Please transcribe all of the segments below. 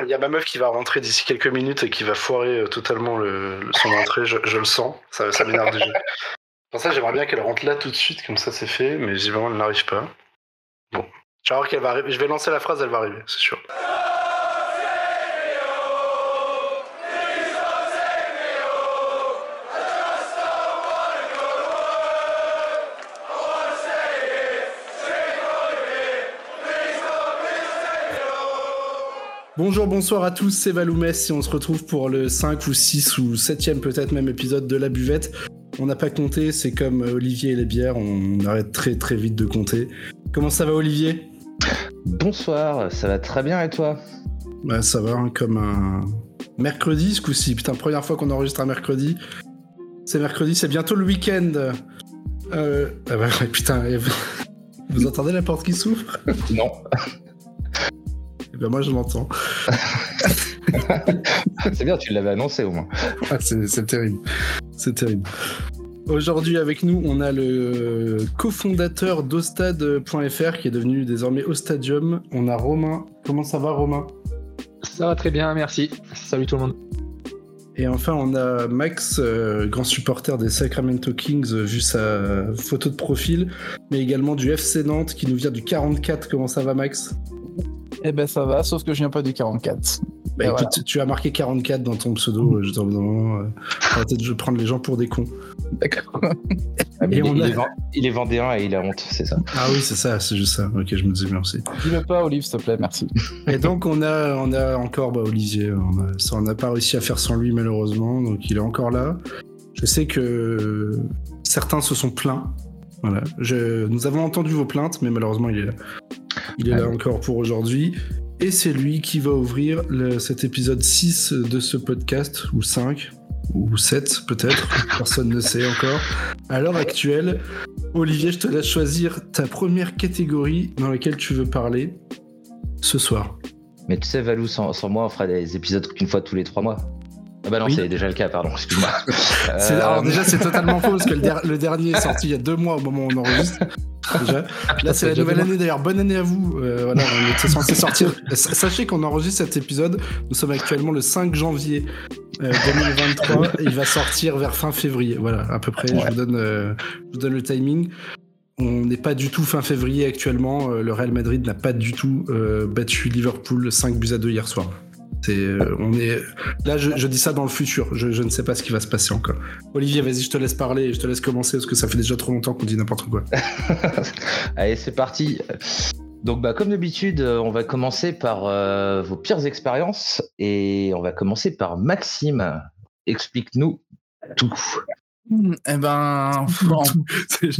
Il y a ma meuf qui va rentrer d'ici quelques minutes et qui va foirer euh, totalement le, son entrée, je, le sens. Ça, m'énerve déjà. Pour ça, j'aimerais bien qu'elle rentre là tout de suite, comme ça c'est fait, mais vraiment elle n'arrive pas. Bon. Va arriver. je vais lancer la phrase, elle va arriver, c'est sûr. Bonjour, bonsoir à tous, c'est Valoumès et on se retrouve pour le 5 ou 6 ou 7ème peut-être même épisode de La Buvette. On n'a pas compté, c'est comme Olivier et les bières, on arrête très très vite de compter. Comment ça va Olivier? Bonsoir, ça va très bien et toi? Bah ça va, hein, comme un mercredi ce coup-ci. Putain, première fois qu'on enregistre un mercredi. C'est mercredi, c'est bientôt le week-end. Euh... Ah bah putain, vous entendez la porte qui s'ouvre? Non. Ben, moi, je m'entends. c'est bien, tu l'avais annoncé au moins. Ah, c'est terrible. C'est terrible. Aujourd'hui avec nous, on a le cofondateur d'Ostad.fr qui est devenu désormais Ostadium. On a Romain. Comment ça va Romain? Ça va très bien, merci. Salut tout le monde. Et enfin, on a Max, euh, grand supporter des Sacramento Kings, vu sa photo de profil, mais également du FC Nantes qui nous vient du 44. Comment ça va Max? Eh ben ça va, sauf que je viens pas du 44. Bah, écoute, tu as marqué 44 dans ton pseudo, euh, je t'en euh, peut-être je prendre les gens pour des cons. D'accord. Ah, il, est, vendéen et il a honte, c'est ça. Ah oui, c'est ça, c'est juste ça. Ok, je me disais merci. Dis-le pas, Olive, s'il te plaît, merci. Et donc on a, on a encore bah, Olivier, on n'a pas réussi à faire sans lui malheureusement, donc il est encore là. Je sais que certains se sont plaints. Voilà. Je, nous avons entendu vos plaintes, mais malheureusement il est là. Il est là encore pour aujourd'hui. Et c'est lui qui va ouvrir cet épisode 6 de ce podcast, ou 5, ou 7 peut-être, personne ne sait encore. À l'heure actuelle, Olivier, je te laisse choisir ta première catégorie dans laquelle tu veux parler ce soir. Mais tu sais, Valou, sans, moi, on fera des épisodes qu'une fois tous les trois mois. Ah bah non, c'est déjà le cas, pardon, excuse-moi. Alors déjà, c'est totalement faux parce que le, dernier est sorti il y a deux mois au moment où on enregistre. Déjà. Là, c'est la nouvelle année d'ailleurs. Bonne année à vous. Euh, voilà, on était censé sortir. Sachez qu'on enregistre cet épisode. Nous sommes actuellement le 5 janvier 2023 euh, et il va sortir vers fin février. Voilà, à peu près. Je, vous donne, euh, je vous donne le timing. On n'est pas du tout fin février actuellement. Le Real Madrid n'a pas du tout battu Liverpool 5 buts à 2 hier soir. Euh, on est là, je, dis ça dans le futur. Je, ne sais pas ce qui va se passer encore. Olivier, vas-y, je te laisse parler, je te laisse commencer parce que ça fait déjà trop longtemps qu'on dit n'importe quoi. Allez, c'est parti. Donc, bah, comme d'habitude, euh, on va commencer par euh, vos pires expériences et on va commencer par Maxime. Explique-nous tout. Eh ben, c'est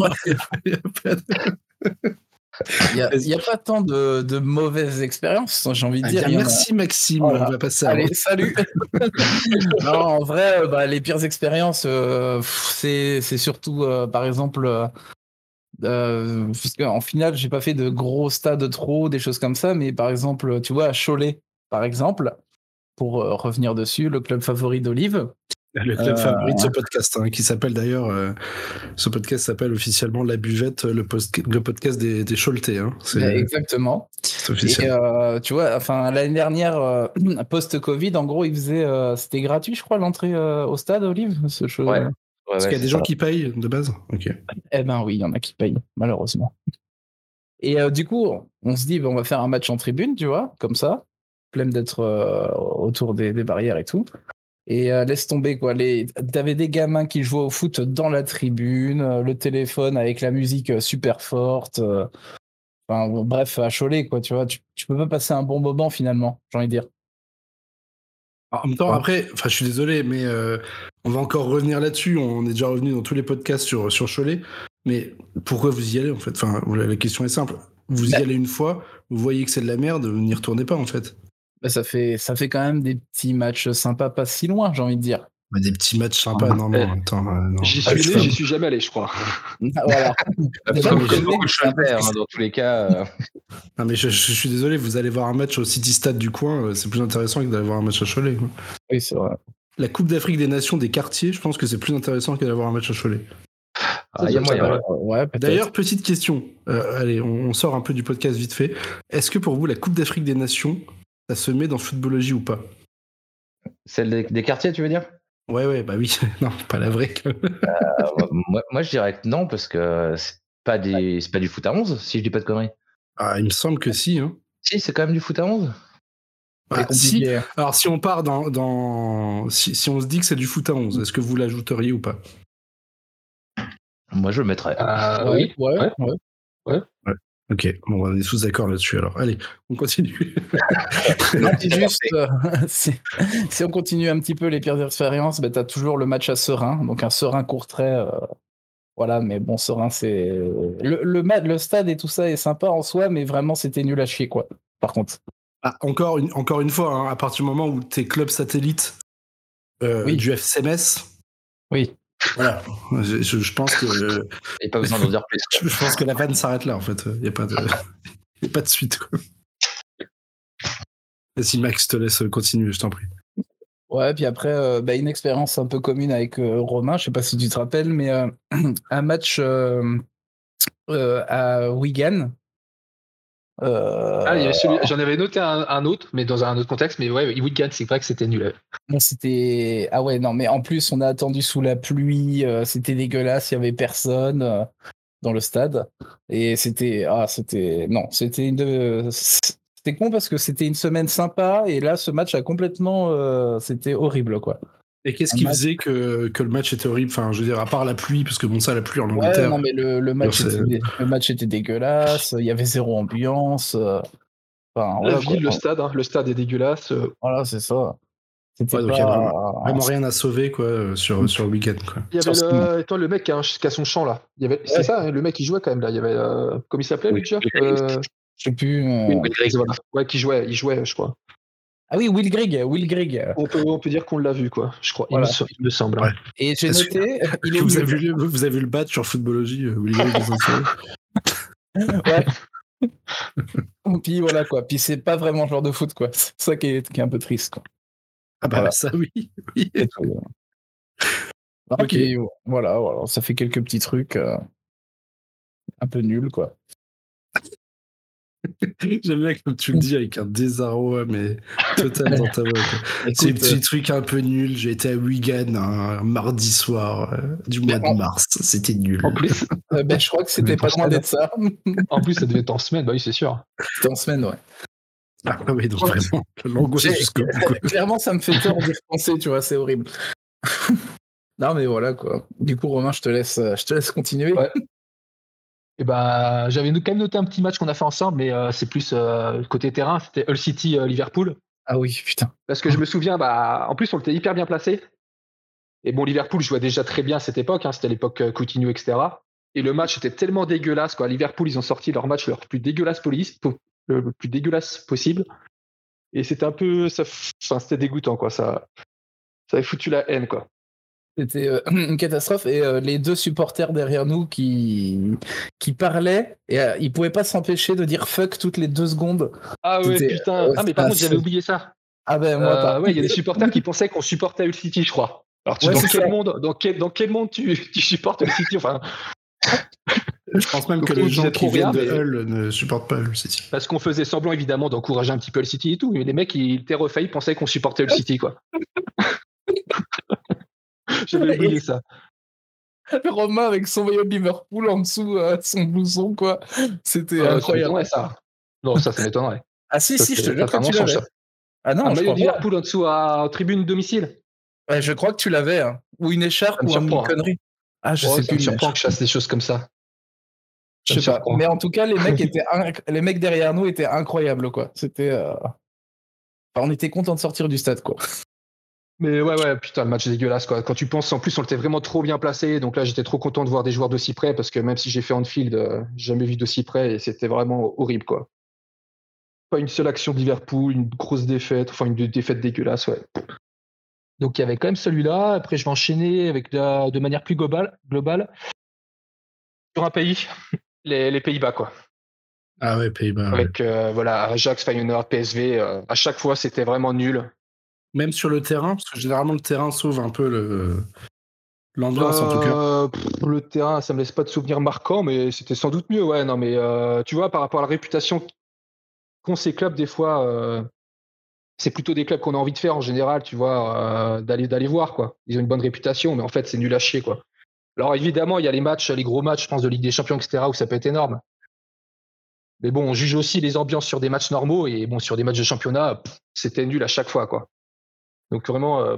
Il n'y a, pas tant de, mauvaises expériences, j'ai envie de dire. merci Maxime, on va passer Allez, salut. Non, en vrai, euh, bah, les pires expériences, euh, c'est surtout, euh, par exemple, en finale, j'ai pas fait de gros stades trop, des choses comme ça, mais par exemple, tu vois, à Cholet, par exemple, pour revenir dessus, le club favori d'Olive, le club favori de ce euh, podcast, hein, qui s'appelle d'ailleurs, euh, ce podcast s'appelle officiellement La Buvette, le, le podcast des, des Hein. Exactement. Et, euh, tu vois, enfin l'année dernière, post-Covid, en gros, il faisait, c'était gratuit, je crois, l'entrée au stade, Olive. Ce ouais. Parce qu'il y a des gens qui payent de base? Ok. Eh ben oui, il y en a qui payent, malheureusement. Et du coup, on se dit, on va faire un match en tribune, tu vois, comme ça, plein d'être autour des, des barrières et tout. Et euh, laisse tomber, quoi. Les... T'avais des gamins qui jouaient au foot dans la tribune, euh, le téléphone avec la musique euh, super forte. Enfin, bref, à Cholet, quoi, tu vois. Tu, peux pas passer un bon moment finalement, j'ai envie de dire. En même temps, après, enfin, je suis désolé, mais on va encore revenir là-dessus. On est déjà revenu dans tous les podcasts sur, sur Cholet. Mais pourquoi vous y allez, en fait? Enfin, la question est simple. Vous y bah allez une fois, vous voyez que c'est de la merde, vous n'y retournez pas, en fait. Bah, ça, fait, ça fait quand même des petits matchs sympas, pas si loin, j'ai envie de dire. Bah, des petits matchs sympas, non, non, attends. Euh, j'y suis ah, j'y suis jamais allé, je crois. Ah, voilà. Dans tous les cas. Euh. Non, mais je, suis désolé, vous allez voir un match au City Stade du coin, euh, c'est plus intéressant que d'aller voir un match à Cholet. Oui, c'est vrai. La Coupe d'Afrique des Nations des quartiers, je pense que c'est plus intéressant que d'aller voir un match à Cholet. Ah, ouais, D'ailleurs, petite question. allez, on, sort un peu du podcast vite fait. Est-ce que pour vous, la Coupe d'Afrique des Nations, ça se met dans footballogie ou pas Celle des, des quartiers, tu veux dire? Ouais, ouais, bah oui. non, pas la vraie. Euh, moi, moi, je dirais que non, parce que c'est pas, des, c'est pas du foot à 11, si je dis pas de conneries. Ah, il me semble que si. Hein. Si, c'est quand même du foot à 11. Bah, si. Alors, si on part dans. dans... Si, si on se dit que c'est du foot à 11, est-ce que vous l'ajouteriez ou pas? Moi, je le mettrais. Ah, Ouais, oui. ouais, Ouais. ouais. Ok, bon, on est tous d'accord là-dessus alors. Allez, on continue. Non, juste, euh, si, si on continue un petit peu les pires expériences, ben, tu as toujours le match à Serein. Donc un Serein court-trait. euh, voilà, mais bon, Serein, c'est. Le, le, le stade et tout ça est sympa en soi, mais vraiment, c'était nul à chier, quoi. Par contre. Ah, encore, une, encore une fois, hein, à partir du moment où tes clubs satellites euh, Oui. du FCMS, Oui. Voilà, je, je- je pense que euh, Et pas besoin d'en dire plus. je, je pense que la vanne s'arrête là en fait. Il n'y a pas de, y a pas de suite. Quoi. Vas-y Max, je te laisse continuer, je t'en prie. Ouais, puis après, euh, bah, une expérience un peu commune avec euh, Romain, je sais pas si tu te rappelles, mais euh, un match euh, euh, à Wigan. Euh, Ah, J'en avais noté un, un autre, mais dans un autre contexte. Mais ouais, Wigan, c'est vrai que c'était nul. bon, c'était ah ouais non mais en plus on a attendu sous la pluie, euh, c'était dégueulasse, il y avait personne euh, dans le stade et c'était ah c'était non c'était une c'était con parce que c'était une semaine sympa et là ce match a complètement euh, c'était horrible quoi. Et qu'est-ce qui match- faisait que, que le match était horrible? Enfin, je veux dire, à part la pluie, parce que bon, ça, la pluie en Ouais, Angleterre. non, mais le, le, match était, le match était dégueulasse, il y avait zéro ambiance. euh, Enfin, La voilà, ville, quoi. le stade, hein, le stade est dégueulasse. euh, Voilà, c'est ça. C'était Ouais, donc il y a pas. Vraiment rien à sauver quoi, euh, sur, sur le week-end. Quoi. Il y avait le, et toi, le mec qui a, un- qui a son champ là. Il y avait, c'est Ouais. ça, hein, le mec qui jouait quand même là. Il y avait, euh, comment il s'appelait Oui, lui Euh, Je sais plus. euh, oui, voilà. Ouais, qui jouait, il jouait, je crois. Ah oui, Will Grigg, Will Grigg. On peut, on peut dire qu'on l'a vu quoi. Je crois. Voilà. Il, me, sem- il me semble. Ouais. Et j'ai noté. Il est vous, avez vu, vous avez vu le badge sur Footballogie, euh, Willy Grigg, Ouais. Puis voilà quoi. Puis c'est pas vraiment le genre de foot quoi. C'est ça qui est, qui est un peu triste quoi. Ah bah Voilà. ça oui. Ok. puis, voilà, voilà, ça fait quelques petits trucs euh, un peu nuls quoi. J'aime bien comme tu le dis avec un désarroi mais total dans ta voix. C'est un petit truc un peu nul. J'ai été à Wigan un, mardi soir euh, du mois de mars. C'était nul. En plus, euh, ben, je crois que c'était pas loin d'être ça. en plus, ça devait être en semaine. Bah oui, c'est sûr. C'était en semaine, ouais. Ah oui, donc vraiment, l'angoisse jusqu'au. Clairement, ça me fait peur d'y repenser, tu vois, c'est horrible. non, mais voilà, quoi. Du coup, Romain, je te laisse, euh, je te laisse continuer. Ouais. Et bah, j'avais quand même noté un petit match qu'on a fait ensemble, mais euh, c'est plus euh, côté terrain. C'était Hull City euh, Liverpool. Ah oui, putain. Parce que je me souviens, bah, en plus, on était hyper bien placé. Et bon, Liverpool jouait déjà très bien à cette époque. hein, C'était l'époque Coutinho, etc. Et le match était tellement dégueulasse. Quoi. Liverpool, ils ont sorti leur match leur plus dégueulasse police, po- le plus dégueulasse possible. Et c'était un peu, ça, c'était dégoûtant, quoi. Ça, ça avait foutu la haine, quoi. C'était euh, une catastrophe. Et euh, les deux supporters derrière nous qui, qui parlaient, et euh, ils pouvaient pas s'empêcher de dire fuck toutes les deux secondes. Ah ouais, putain. ouais, ah, mais par contre, j'avais oublié ça. Ah ben, moi, Euh, pas. ouais, il y a des supporters qui pensaient qu'on supportait Hull City, je crois. Alors, tu- Ouais, dans, quel monde, dans, quel, dans quel monde tu, tu supportes Hull City Enfin, Je pense même Donc, que les gens qui viennent rien, de mais- Hull ne supportent pas Hull City. Parce qu'on faisait semblant évidemment d'encourager un petit peu le City et tout, mais les mecs ils étaient refaits, ils pensaient qu'on supportait le City quoi. J'avais oublié ça. Romain avec son maillot de Liverpool en dessous, euh, son blouson, quoi. C'était Euh, ça incroyable. ça. Non, ça, ça m'étonnerait. Ah si, Ça, si, je te jure que tu l'avais. Ah non, un je maillot de. Liverpool en dessous à en tribune domicile. Ouais, je crois que tu l'avais. hein. Ou une écharpe ou une surprend. connerie. Ah, je Ouais, sais plus. surprend que je fasse des choses comme ça. Je sais pas. surprend. Mais en tout cas, les mecs étaient inc- les mecs derrière nous étaient incroyables quoi. C'était euh, enfin, on était content de sortir du stade quoi. Mais ouais, ouais, putain, le match dégueulasse quoi. Quand tu penses, en plus, on était vraiment trop bien placé. Donc là, j'étais trop content de voir des joueurs d'aussi près parce que même si j'ai fait Anfield, euh, jamais vu d'aussi près et c'était vraiment horrible quoi. Pas une seule action de Liverpool, une grosse défaite, enfin une dé- défaite dégueulasse, ouais. Donc il y avait quand même celui-là. Après, je vais enchaîner avec la- de manière plus globale, globale sur un pays, les, les Pays-Bas quoi. Ah ouais, Pays-Bas. ouais. Avec euh, voilà Ajax, Feyenoord, PSV. euh, à chaque fois, c'était vraiment nul. Même sur le terrain, parce que généralement le terrain sauve un peu le l'ambiance en tout cas. Euh, le terrain, ça me laisse pas de souvenirs marquants, mais c'était sans doute mieux. Ouais, non, mais euh, tu vois, par rapport à la réputation qu'ont ces clubs, des fois, euh, c'est plutôt des clubs qu'on a envie de faire en général, tu vois, d'aller d'aller voir quoi. Ils ont une bonne réputation, mais en fait c'est nul à chier quoi. Alors évidemment, il y a les matchs, les gros matchs, je pense, de Ligue des Champions, etc., où ça peut être énorme. Mais bon, on juge aussi les ambiances sur des matchs normaux et bon, sur des matchs de championnat, c'était nul à chaque fois, quoi. Donc vraiment, euh,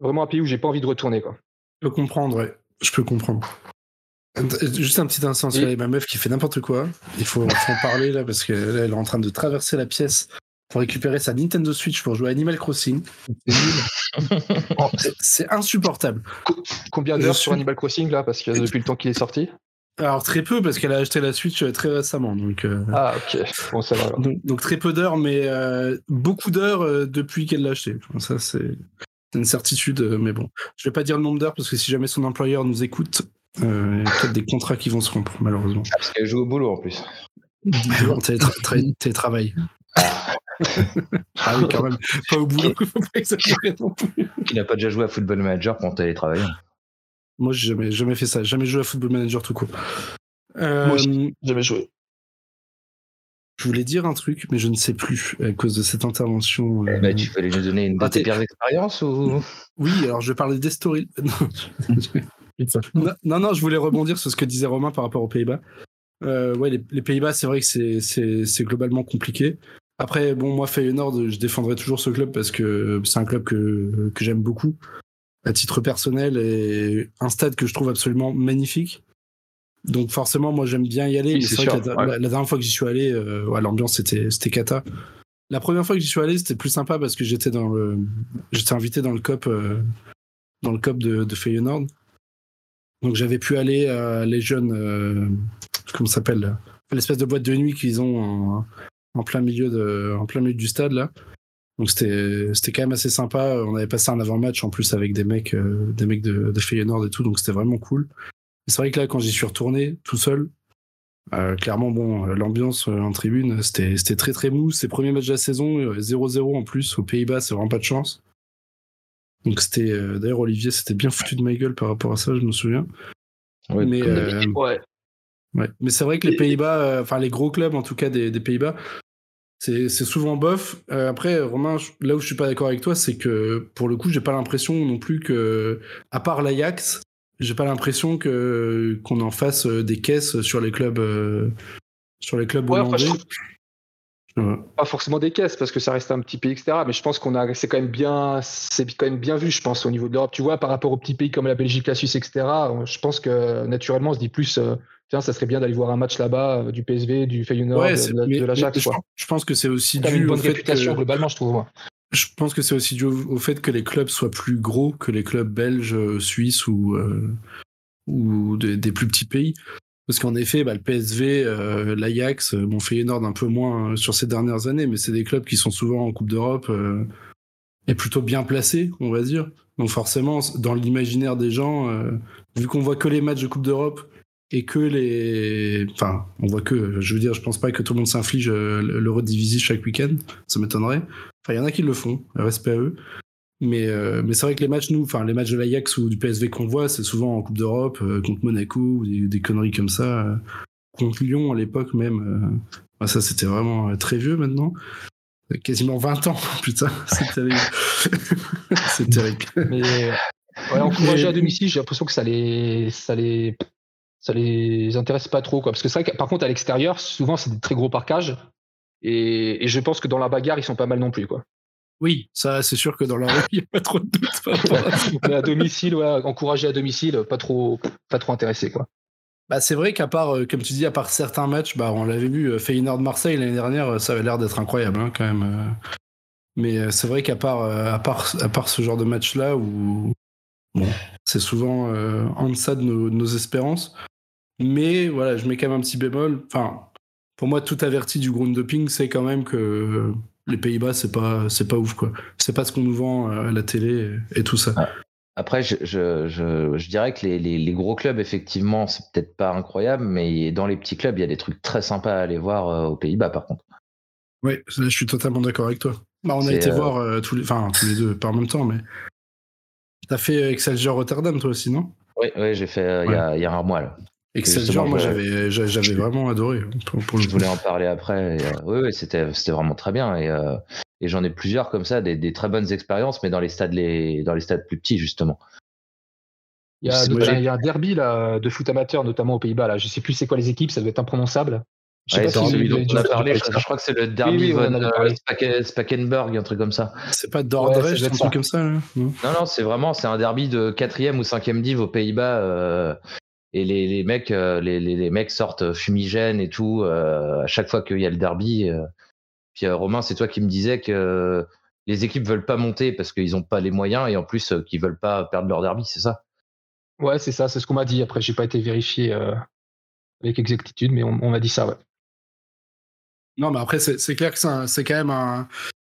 vraiment un pays où j'ai pas envie de retourner, quoi. Je peux comprendre, ouais. Je peux comprendre. Juste un petit instant, il y a ma meuf qui fait n'importe quoi. Il faut, en parler là parce qu'elle est en train de traverser la pièce pour récupérer sa Nintendo Switch pour jouer à Animal Crossing. C'est insupportable. Combien d'heures sur Animal Crossing là Parce que depuis le temps qu'il est sorti? Alors très peu parce qu'elle a acheté la Switch euh, très récemment. Donc, euh, Ah ok, bon ça va. Donc, très peu d'heures, mais euh, beaucoup d'heures depuis qu'elle l'a acheté. ça c'est une certitude, mais bon. Je vais pas dire le nombre d'heures parce que si jamais son employeur nous écoute, il y a peut-être des contrats qui vont se rompre malheureusement. Ah, parce qu'elle joue au boulot en plus. en télétravail. ah oui, quand même. Pas au boulot, faut pas exagérer non plus. Qui n'a pas déjà joué à Football Manager pour télétravailler Moi, j'ai jamais, jamais fait ça. Jamais joué à Football Manager tout court. Euh, Moi aussi, jamais joué. Je voulais dire un truc, mais je ne sais plus à cause de cette intervention. Euh... Bah, tu voulais nous donner une de tes pires expériences ou? Oui, alors je vais parler des stories. non, non, non, je voulais rebondir sur ce que disait Romain par rapport aux Pays-Bas. Euh, ouais, les, les Pays-Bas, c'est vrai que c'est globalement compliqué. Après, bon, moi, Feyenoord, je défendrai toujours ce club parce que c'est un club que, que j'aime beaucoup à titre personnel et un stade que je trouve absolument magnifique. Donc forcément, moi, j'aime bien y aller. c'est vrai que la, dernière fois que j'y suis allé, euh, ouais, l'ambiance c'était c'était cata. La première fois que j'y suis allé, c'était plus sympa parce que j'étais dans le, j'étais invité dans le cop, euh, dans le cop de, de Feyenoord. Donc j'avais pu aller à les jeunes, euh, comment s'appelle, l'espèce de boîte de nuit qu'ils ont en, en plein milieu de, en plein milieu du stade là. Donc c'était c'était quand même assez sympa. On avait passé un avant-match en plus avec des mecs euh, des mecs de, de Feyenoord et tout, donc c'était vraiment cool. C'est vrai que là quand j'y suis retourné tout seul, euh, clairement bon l'ambiance euh, en tribune c'était c'était très très mou. C'est premier match de la saison 0-0 en plus aux Pays-Bas, c'est vraiment pas de chance. Donc c'était d'ailleurs Olivier c'était bien foutu de ma gueule par rapport à ça, je me souviens. mais ouais. Ouais. Mais c'est vrai que les Pays-Bas, enfin les gros clubs en tout cas des, des Pays-Bas, c'est souvent bof. Euh, après, Romain, là où je suis pas d'accord avec toi, c'est que pour le coup, j'ai pas l'impression non plus que, à part l'Ajax, j'ai pas l'impression que qu'on en fasse euh, des caisses sur les clubs, euh, sur les clubs hollandais. Pas forcément des caisses parce que ça reste un petit pays, etc. Mais je pense qu'on a, c'est quand même bien, c'est quand même bien vu, je pense, au niveau de l'Europe. Tu vois, par rapport aux petits pays comme la Belgique, la Suisse, etc. Je pense que naturellement, on se dit plus tiens, ça serait bien d'aller voir un match là-bas euh, du PSV, du Feyenoord, de, l'Ajax. Je, je, pense que c'est aussi dû une bonne réputation globalement, je trouve. Je pense que c'est aussi dû au, fait que les clubs soient plus gros que les clubs belges, euh, suisses ou, euh, ou des, plus petits pays. Parce qu'en effet, bah, le PSV, l'Ajax, bon, Feyenoord un peu moins sur ces dernières années, mais c'est des clubs qui sont souvent en Coupe d'Europe et plutôt bien placés, on va dire. Donc forcément, dans l'imaginaire des gens, vu qu'on voit que les matchs de Coupe d'Europe et que les. Enfin, on voit que. Je veux dire, je pense pas que tout le monde s'inflige euh, l'Euro Divisie chaque week-end. Ça m'étonnerait. Enfin, il y en a qui le font. Respect à eux. Mais, euh, mais c'est vrai que les matchs, nous, enfin, les matchs de l'Ajax ou du PSV qu'on voit, c'est souvent en Coupe d'Europe, euh, contre Monaco, ou des, conneries comme ça. contre Lyon à l'époque même. ça, c'était vraiment très vieux maintenant. Quasiment 20 ans, putain, c'est terrible. c'est terrible. Mais, ouais, encourager à domicile, j'ai l'impression que ça les, ça les ça les intéresse pas trop quoi parce que c'est vrai que par contre à l'extérieur souvent c'est des très gros parcages et, je pense que dans la bagarre ils sont pas mal non plus quoi oui ça c'est sûr que dans la rue il n'y a pas trop de doute mais à domicile ouais, encourager à domicile pas trop pas trop intéressé quoi bah, c'est vrai qu'à part, euh, comme tu dis, à part certains matchs, bah, on l'avait vu, euh, Feyenoord Marseille l'année dernière, ça avait l'air d'être incroyable hein, quand même. Euh. Mais c'est vrai qu'à part, à part, à part ce genre de match-là, où bon, c'est souvent en deçà de nos, de nos espérances, mais voilà, je mets quand même un petit bémol. Enfin, pour moi, tout averti du ground doping, c'est quand même que les Pays-Bas, c'est pas, c'est pas ouf, quoi. C'est pas ce qu'on nous vend à la télé et, tout ça. Après, je, je, je, dirais que les, les, gros clubs, effectivement, c'est peut-être pas incroyable, mais dans les petits clubs, il y a des trucs très sympas à aller voir euh, aux Pays-Bas, par contre. Oui, je suis totalement d'accord avec toi. Bah, on a été euh, voir euh, tous, les, enfin, tous les deux, pas en même temps, mais. T'as fait Excelsior Rotterdam, toi aussi, non? Oui, oui j'ai fait il y, a, un mois, là. Excelsior, moi j'avais j'avais vraiment adoré. je voulais en parler après. Euh, oui, oui c'était c'était vraiment très bien. Et, euh, Et j'en ai plusieurs comme ça, des, très bonnes expériences, mais dans les stades les, dans les stades plus petits justement. Il y, a, un derby là, de foot amateur, notamment aux Pays-Bas. Là. Je sais plus c'est quoi les équipes, ça doit être imprononçable. Je sais pas si celui dont on a parlé, je, crois que c'est le Derby von euh, Spakenburg, un truc comme ça. C'est pas Dordrecht, un truc comme ça Non, non, c'est vraiment c'est un derby de 4 ou 5 div aux Pays-Bas. Euh, et les, les mecs, euh, les, les, mecs sortent fumigènes et tout à chaque fois qu'il y a le derby. Puis Romain, c'est toi qui me disais que les équipes veulent pas monter parce qu'ils n'ont pas les moyens et en plus qu'ils veulent pas perdre leur derby, c'est ça? Ouais, c'est ça, c'est ce qu'on m'a dit. Après, j'ai pas été vérifié avec exactitude, mais on, on m'a dit ça, ouais. Non, mais après, c'est clair que c'est quand même un,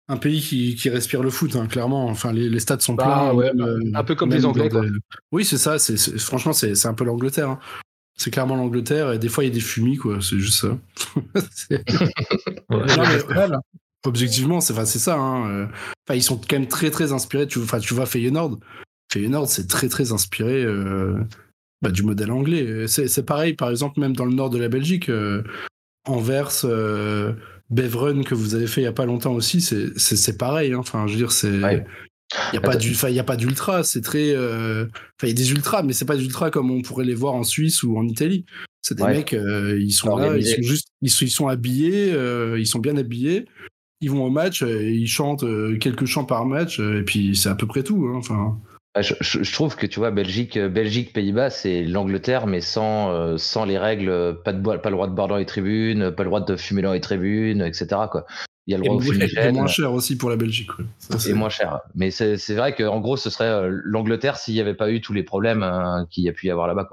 un pays qui, qui, respire le foot, hein, clairement. Enfin, les, les stades sont bah, pleins. Euh, un peu comme les Anglais. Quoi. Oui, c'est ça. C'est franchement, c'est un peu l'Angleterre. Hein. C'est clairement l'Angleterre. Et des fois, il y a des fumis, quoi. C'est juste ça. non, objectivement, c'est ça. Hein. Euh, enfin, ils sont quand même très, très inspirés. Tu, enfin, tu vois Feyenoord. Feyenoord, c'est très, très inspiré euh, bah, du modèle anglais. C'est pareil, par exemple, même dans le nord de la Belgique. Anvers, euh, Beveren que vous avez fait il y a pas longtemps aussi, c'est pareil. Hein. Enfin, je veux dire, c'est. Il n'y a, pas du, a pas d'ultra, c'est très. Euh, enfin, il y a des ultras, mais c'est pas des ultras comme on pourrait les voir en Suisse ou en Italie. C'est des mecs, euh, ils sont là, ils sont juste, ils ils sont habillés, ils sont bien habillés, ils vont au match, ils chantent quelques chants par match, et puis c'est à peu près tout. Hein. Enfin. Bah, je, trouve que tu vois Belgique, euh, Belgique, Pays-Bas, c'est l'Angleterre, mais sans euh, sans les règles, pas de pas le droit de boire dans les tribunes, pas le droit de fumer dans les tribunes, etc. Quoi. Il y a le droit et, moins cher aussi pour la Belgique. C'est moins cher. Mais c'est vrai qu'en gros, ce serait euh, l'Angleterre s'il n'y avait pas eu tous les problèmes hein, qu'il y a pu y avoir là-bas.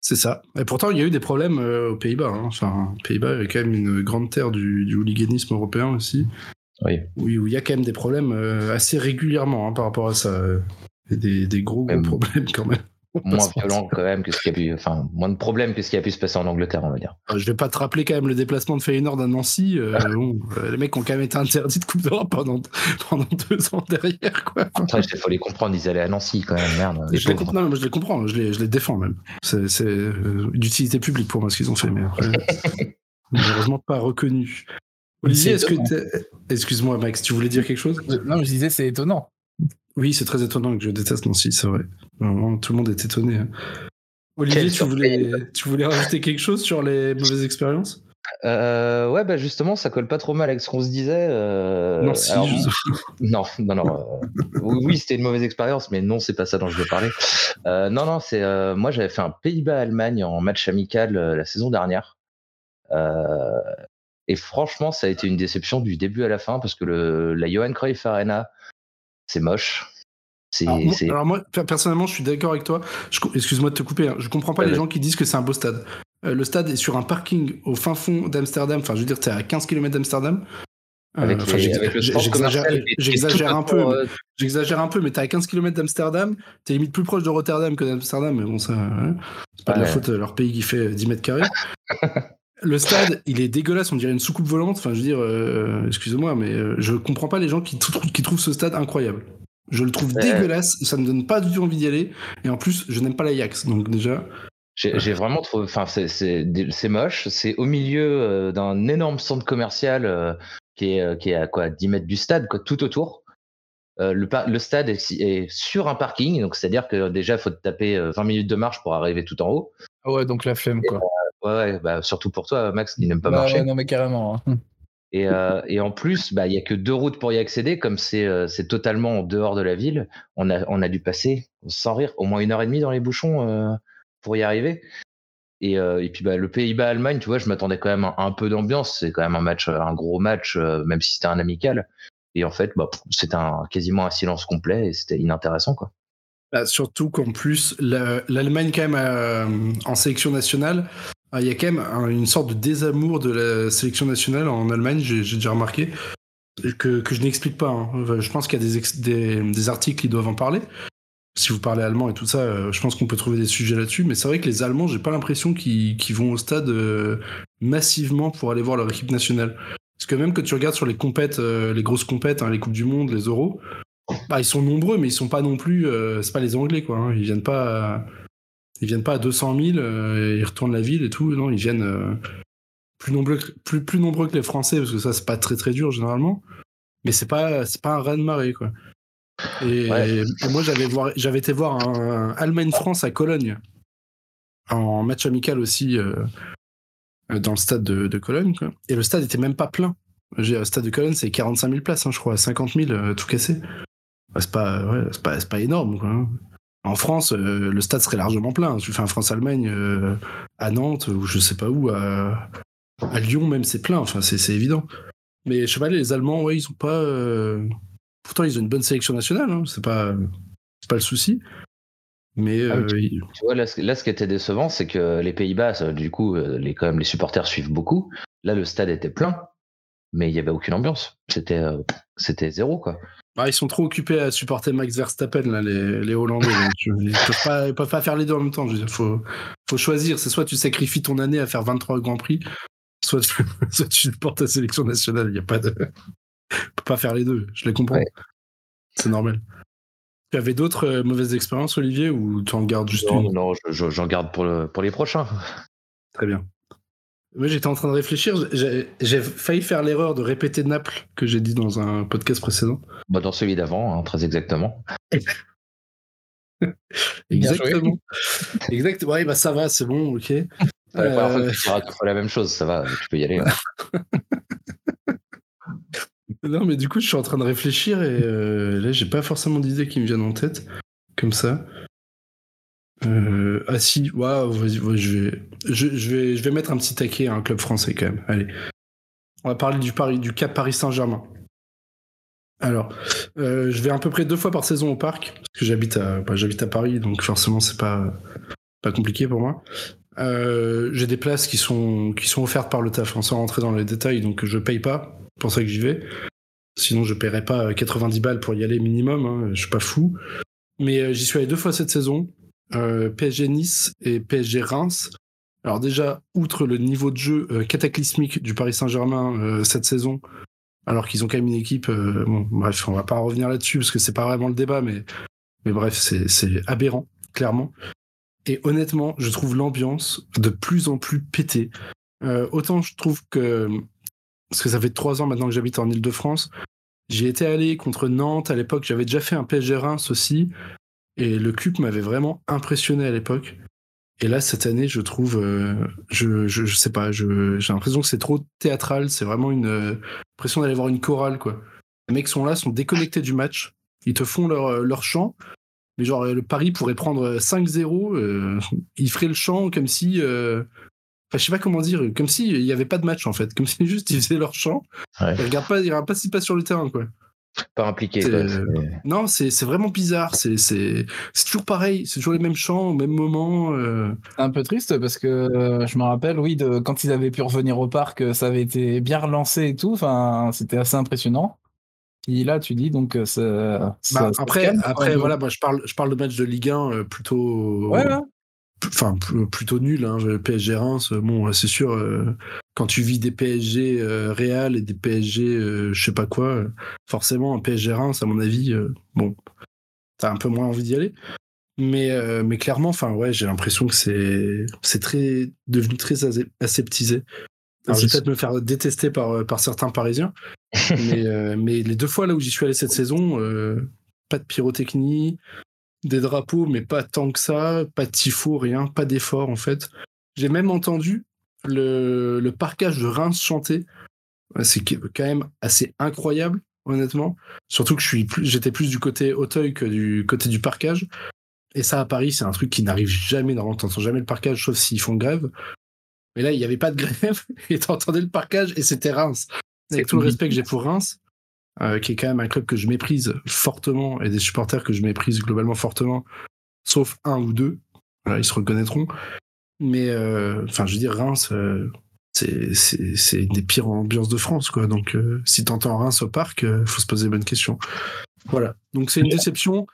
C'est ça. Et pourtant, il y a eu des problèmes aux Pays-Bas. Hein. Enfin, Pays-Bas est quand même une grande terre du, du hooliganisme européen aussi. Oui. oui, où il y a quand même des problèmes euh, assez régulièrement hein, par rapport à ça. Des, des gros, gros problèmes quand même. Moins violent quand même que ce qui a pu, enfin, moins de problèmes que ce qui a pu se passer en Angleterre, on va dire. Euh, je vais pas te rappeler quand même le déplacement de Feyenoord à Nancy. Euh, bon, les mecs ont quand même été interdits de Coupe d'Europe pendant, pendant deux ans derrière, quoi. Après, il faut les comprendre, ils allaient à Nancy quand même, merde. Je les, comprends, non, je les comprends, je les, je les défends même. C'est d'utilité publique pour moi ce qu'ils ont fait, mais après, malheureusement pas reconnu. Olivier, est-ce que Excuse-moi, Max, tu voulais dire quelque chose? Non, je disais c'est étonnant. Oui, c'est très étonnant que je déteste Nancy, c'est vrai. tout le monde est étonné. Hein. Olivier, tu voulais, tu voulais rajouter quelque chose sur les mauvaises expériences? Euh, ouais, bah justement, ça colle pas trop mal avec ce qu'on se disait. Euh, non, non, non, non. Euh, oui, c'était une mauvaise expérience, mais non, c'est pas ça dont je veux parler. non, non, c'est moi, j'avais fait un Pays-Bas-Allemagne en match amical la saison dernière. Et franchement, ça a été une déception du début à la fin parce que le, la Johan Cruyff Arena, c'est moche. Alors, moi, personnellement, je suis d'accord avec toi. Excuse-moi de te couper. Hein. Je comprends pas les gens qui disent que c'est un beau stade. Euh, le stade est sur un parking au fin fond d'Amsterdam. Enfin, je veux dire, es à 15 km d'Amsterdam. J'exagère un peu. Euh, j'exagère un peu, mais t'es à 15 km d'Amsterdam. T'es limite plus proche de Rotterdam que d'Amsterdam. Mais bon, ça, c'est pas de la faute de leur pays qui fait 10 mètres carrés. Le stade, il est dégueulasse, on dirait une soucoupe volante. Enfin, je veux dire, euh, excusez-moi, mais euh, je comprends pas les gens qui, qui, trouvent ce stade incroyable. Je le trouve dégueulasse, ça me donne pas du tout envie d'y aller. Et en plus, je n'aime pas l'Ajax, donc déjà. J'ai vraiment trouvé. Enfin, c'est moche. C'est au milieu euh, d'un énorme centre commercial qui, est, qui est à quoi 10 mètres du stade, quoi, tout autour. le, le, stade est, sur un parking, donc c'est-à-dire que déjà, il faut te taper 20 minutes de marche pour arriver tout en haut. Ah ouais, donc la flemme, quoi. Ouais, bah, surtout pour toi, Max, qui n'aime pas bah marcher. non, mais carrément. Hein. Et, euh, et, en plus, bah, il n'y a que deux routes pour y accéder, comme c'est euh, totalement en dehors de la ville. On a, on a dû passer, sans rire, au moins une heure et demie dans les bouchons euh, pour y arriver. Et, et puis bah, le Pays-Bas-Allemagne, tu vois, je m'attendais quand même un, peu d'ambiance. C'est quand même un match, un gros match, même si c'était un amical. Et en fait, bah, c'était un, quasiment un silence complet et c'était inintéressant. quoi. Bah, surtout qu'en plus, l'Allemagne, quand même, en sélection nationale, il y a quand même une sorte de désamour de la sélection nationale en Allemagne, j'ai déjà remarqué, que, je n'explique pas. Hein. Je pense qu'il y a des, des, articles qui doivent en parler. Si vous parlez allemand et tout ça, euh, je pense qu'on peut trouver des sujets là-dessus. Mais c'est vrai que les Allemands, j'ai pas l'impression qu'ils vont au stade euh, massivement pour aller voir leur équipe nationale. Parce que même que tu regardes sur les compètes, euh, les grosses compètes, hein, les Coupes du Monde, les Euros, bah, ils sont nombreux, mais ils sont pas non plus. c'est pas les Anglais, quoi. Hein. Ils viennent pas. Ils viennent pas à 200 000, euh, ils retournent la ville et tout. Non, ils viennent euh, plus, nombreux, plus, plus nombreux que les Français, parce que ça, c'est pas très très dur généralement. mais c'est pas, pas un raz de marée, quoi. Et, moi, j'avais, été voir un, Allemagne-France à Cologne, en match amical aussi, dans le stade de, Cologne, quoi. Et le stade était même pas plein. Le stade de Cologne, c'est 45 000 places, hein, je crois, 50 000, tout cassé. c'est, pas, ouais, c'est, pas, c'est pas énorme, quoi. En France, euh, le stade serait largement plein. Tu fais un France-Allemagne euh, à Nantes ou je sais pas où, à, Lyon même, c'est plein. Enfin, c'est évident. Mais je sais pas, les Allemands, ouais, ils ont pas. Euh, pourtant, ils ont une bonne sélection nationale. Hein. C'est pas, pas le souci. Mais ah tu, vois, là, ce qui était décevant, c'est que les Pays-Bas, du coup, les, quand même, les supporters suivent beaucoup. Là, le stade était plein, mais il n'y avait aucune ambiance. C'était, c'était zéro, quoi. Bah, ils sont trop occupés à supporter Max Verstappen, là, les, les Hollandais. ils ne peuvent, pas faire les deux en même temps. Il faut, faut choisir. C'est soit tu sacrifies ton année à faire 23 Grands Prix, soit tu, soit tu supportes ta sélection nationale. Il y a pas de. peut pas faire les deux. Je les comprends. C'est normal. Tu avais d'autres euh, mauvaises expériences, Olivier, ou tu en gardes juste une? Non, j'en garde pour, le, pour les prochains. Très bien. Moi, j'étais en train de réfléchir. J'ai failli faire l'erreur de répéter Naples que j'ai dit dans un podcast précédent. Bah, dans celui d'avant, hein, très exactement. exactement. exactement. Ouais, bah ça va, c'est bon, ok. La première fois que tu diras la même chose, ça va, tu peux y aller. non, mais du coup, je suis en train de réfléchir et euh, là, j'ai pas forcément d'idées qui me viennent en tête, comme ça. Euh, ah si, waouh, je, vais, je, vais, mettre un petit taquet à un club français quand même. Allez. On va parler du, Paris, du Cap Paris Saint-Germain. Alors, euh, je vais à peu près deux fois par saison au parc, parce que j'habite à, bah, Paris, donc forcément c'est pas, pas compliqué pour moi. Euh, j'ai des places qui sont, offertes par le taf, hein, sans rentrer dans les détails, donc je paye pas, c'est pour ça que j'y vais. Sinon, je paierais pas 90 balles pour y aller minimum, hein, je suis pas fou. Mais j'y suis allé deux fois cette saison. Euh, PSG Nice et PSG Reims. Alors déjà, outre le niveau de jeu euh, cataclysmique du Paris Saint-Germain euh, cette saison, alors qu'ils ont quand même une équipe, bon, bref, on va pas revenir là-dessus parce que c'est pas vraiment le débat, mais, mais bref, c'est aberrant, clairement. Et honnêtement, je trouve l'ambiance de plus en plus pétée. autant je trouve que, parce que ça fait trois ans maintenant que j'habite en Ile-de-France, j'y étais allé contre Nantes à l'époque, j'avais déjà fait un PSG Reims aussi. Et le club m'avait vraiment impressionné à l'époque. Et là, cette année, je trouve, euh, je, je, sais pas, j'ai l'impression que c'est trop théâtral. C'est vraiment une euh, impression d'aller voir une chorale, quoi. Les mecs sont là, sont déconnectés du match. Ils te font leur, euh, leur chant. Mais genre, le Paris pourrait prendre 5-0. ils feraient le chant comme si. Enfin, je sais pas comment dire, comme s'il n'y avait pas de match, en fait. Comme si juste ils faisaient leur chant. Ils regardent pas, ils regardent pas ce qui se passe sur le terrain, quoi pas impliqué. non, c'est vraiment bizarre. C'est toujours pareil. C'est toujours les mêmes chants au même moment. Euh. C'est un peu triste parce que euh, je me rappelle, oui, de, quand ils avaient pu revenir au parc, euh, ça avait été bien relancé et tout. Enfin, c'était assez impressionnant. Et là, tu dis donc ça. Bah, après, après voilà, moi je parle, je parle de match de Ligue 1 plutôt. Ouais, enfin plutôt nul hein, PSG Reims bon c'est sûr euh, quand tu vis des PSG euh, Real et des PSG euh, je sais pas quoi forcément un PSG Reims à mon avis bon t'as un peu moins envie d'y aller. Mais mais clairement enfin ouais j'ai l'impression que c'est c'est très devenu très aseptisé. Je vais peut-être me faire détester par par certains Parisiens mais mais les deux fois là où j'y suis allé cette saison pas de pyrotechnie des drapeaux, mais pas tant que ça, pas de tifo, rien, pas d'effort en fait. J'ai même entendu le, le parquage de Reims chanter. C'est quand même assez incroyable, honnêtement. Surtout que je suis plus, j'étais plus du côté Auteuil que du côté du parquage. Et ça, à Paris, c'est un truc qui n'arrive jamais. Normalement, t'entends jamais le parquage, sauf s'ils font grève. Mais là, il n'y avait pas de grève, et t'entendais le parquage, et c'était Reims. Avec tout le respect que j'ai pour Reims, euh, qui est quand même un club que je méprise fortement et des supporters que je méprise globalement fortement, sauf un ou deux. ils se reconnaîtront. Mais euh, enfin, je veux dire, Reims, euh, c'est une des pires ambiances de France, quoi. Donc, si t'entends Reims au parc, faut se poser les bonnes questions. Voilà. Donc, c'est une déception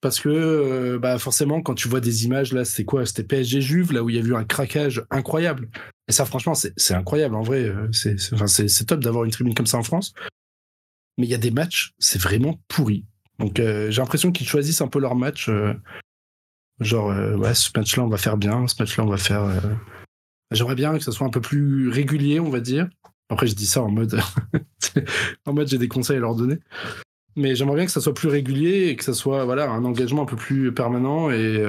parce que bah forcément quand tu vois des images là c'était quoi? C'était PSG Juve là où il y a eu un craquage incroyable et ça franchement c'est incroyable en vrai c'est c'est top d'avoir une tribune comme ça en France mais il y a des matchs, c'est vraiment pourri. Donc euh, j'ai l'impression qu'ils choisissent un peu leur match. Euh, genre, euh, ouais, ce match-là, on va faire bien, ce match-là, on va faire. J'aimerais bien que ça soit un peu plus régulier, on va dire. Après, je dis ça en mode, en mode j'ai des conseils à leur donner. Mais j'aimerais bien que ça soit plus régulier et que ça soit voilà un engagement un peu plus permanent et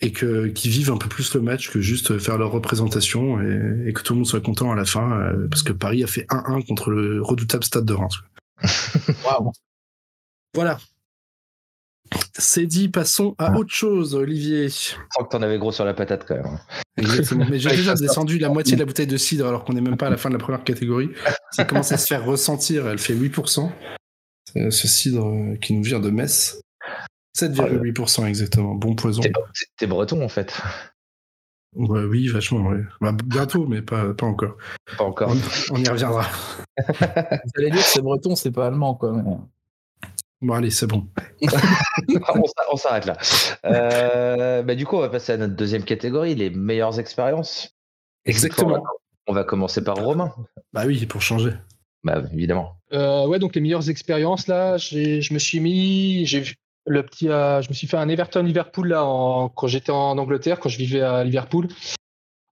et que qu'ils vivent un peu plus le match que juste faire leur représentation et, que tout le monde soit content à la fin euh, parce que Paris a fait 1-1 contre le redoutable Stade de Reims. Voilà. C'est dit, passons à autre chose, Olivier. Je sens que t'en avais gros sur la patate quand même. Exactement. Mais j'ai déjà descendu la moitié de la bouteille de cidre alors qu'on n'est même pas à la fin de la première catégorie. Ça commence à se faire ressentir. Elle fait 8%. Ce cidre qui nous vient de Metz. 7,8% exactement. Bon poison. T'es breton en fait. Ouais, oui, vachement, ouais. Bah, bientôt, mais pas, pas encore. Pas encore. On, y reviendra. Vous allez dire que c'est breton, c'est pas allemand, quoi. Bon, allez, c'est bon. on s'arrête là. Euh, bah, du coup, on va passer à notre deuxième catégorie, les meilleures expériences. Exactement. On va commencer par Romain. Bah oui, pour changer. Bah évidemment. Euh, ouais, donc les meilleures expériences là, je me suis mis, j'ai vu le petit, euh, je me suis fait un Everton Liverpool là quand j'étais en Angleterre, quand je vivais à Liverpool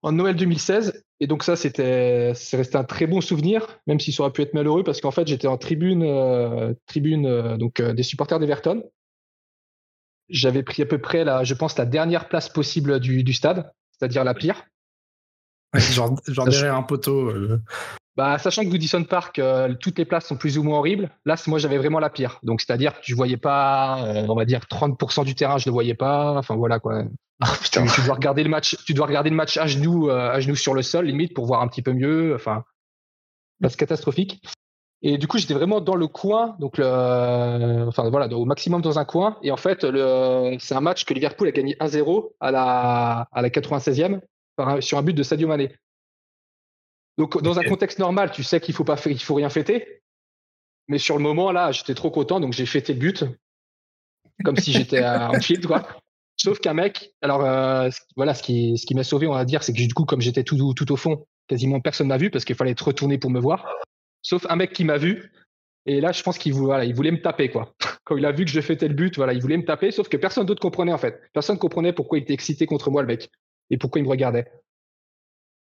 en Noël 2016. Et donc ça, c'était, c'est resté un très bon souvenir, même si ça aurait pu être malheureux parce qu'en fait, j'étais en tribune, euh, tribune euh, donc euh, des supporters d'Everton. J'avais pris à peu près, la, je pense, la dernière place possible du, du stade, c'est-à-dire la pire. genre, genre derrière un poteau. Bah, sachant que Goodison Park, toutes les places sont plus ou moins horribles. Là, moi, j'avais vraiment la pire. Donc, c'est-à-dire que tu voyais pas, on va dire 30% du terrain, je ne le voyais pas. Enfin, voilà quoi. Ah, tu, dois regarder le match, tu dois regarder le match à genoux, euh, à genoux sur le sol, limite, pour voir un petit peu mieux. Enfin, c'est catastrophique. Et du coup, j'étais vraiment dans le coin, donc enfin voilà, au maximum dans un coin. Et en fait, c'est un match que Liverpool a gagné 1-0 à la, à la 96e sur un but de Sadio Mané. Donc, dans un contexte normal, tu sais qu'il faut pas, il faut rien fêter. Mais sur le moment, là, j'étais trop content, donc j'ai fêté le but, comme si j'étais en field, quoi. Sauf qu'un mec, alors euh, voilà, ce qui, ce qui m'a sauvé, on va dire, c'est que du coup, comme j'étais tout, tout au fond, quasiment personne m'a vu parce qu'il fallait être retourné pour me voir. Sauf un mec qui m'a vu. Et là, je pense qu'il voilà, il voulait me taper, quoi. Quand il a vu que je fêtais le but, voilà, il voulait me taper, sauf que personne d'autre comprenait, en fait. Personne comprenait pourquoi il était excité contre moi, le mec, et pourquoi il me regardait.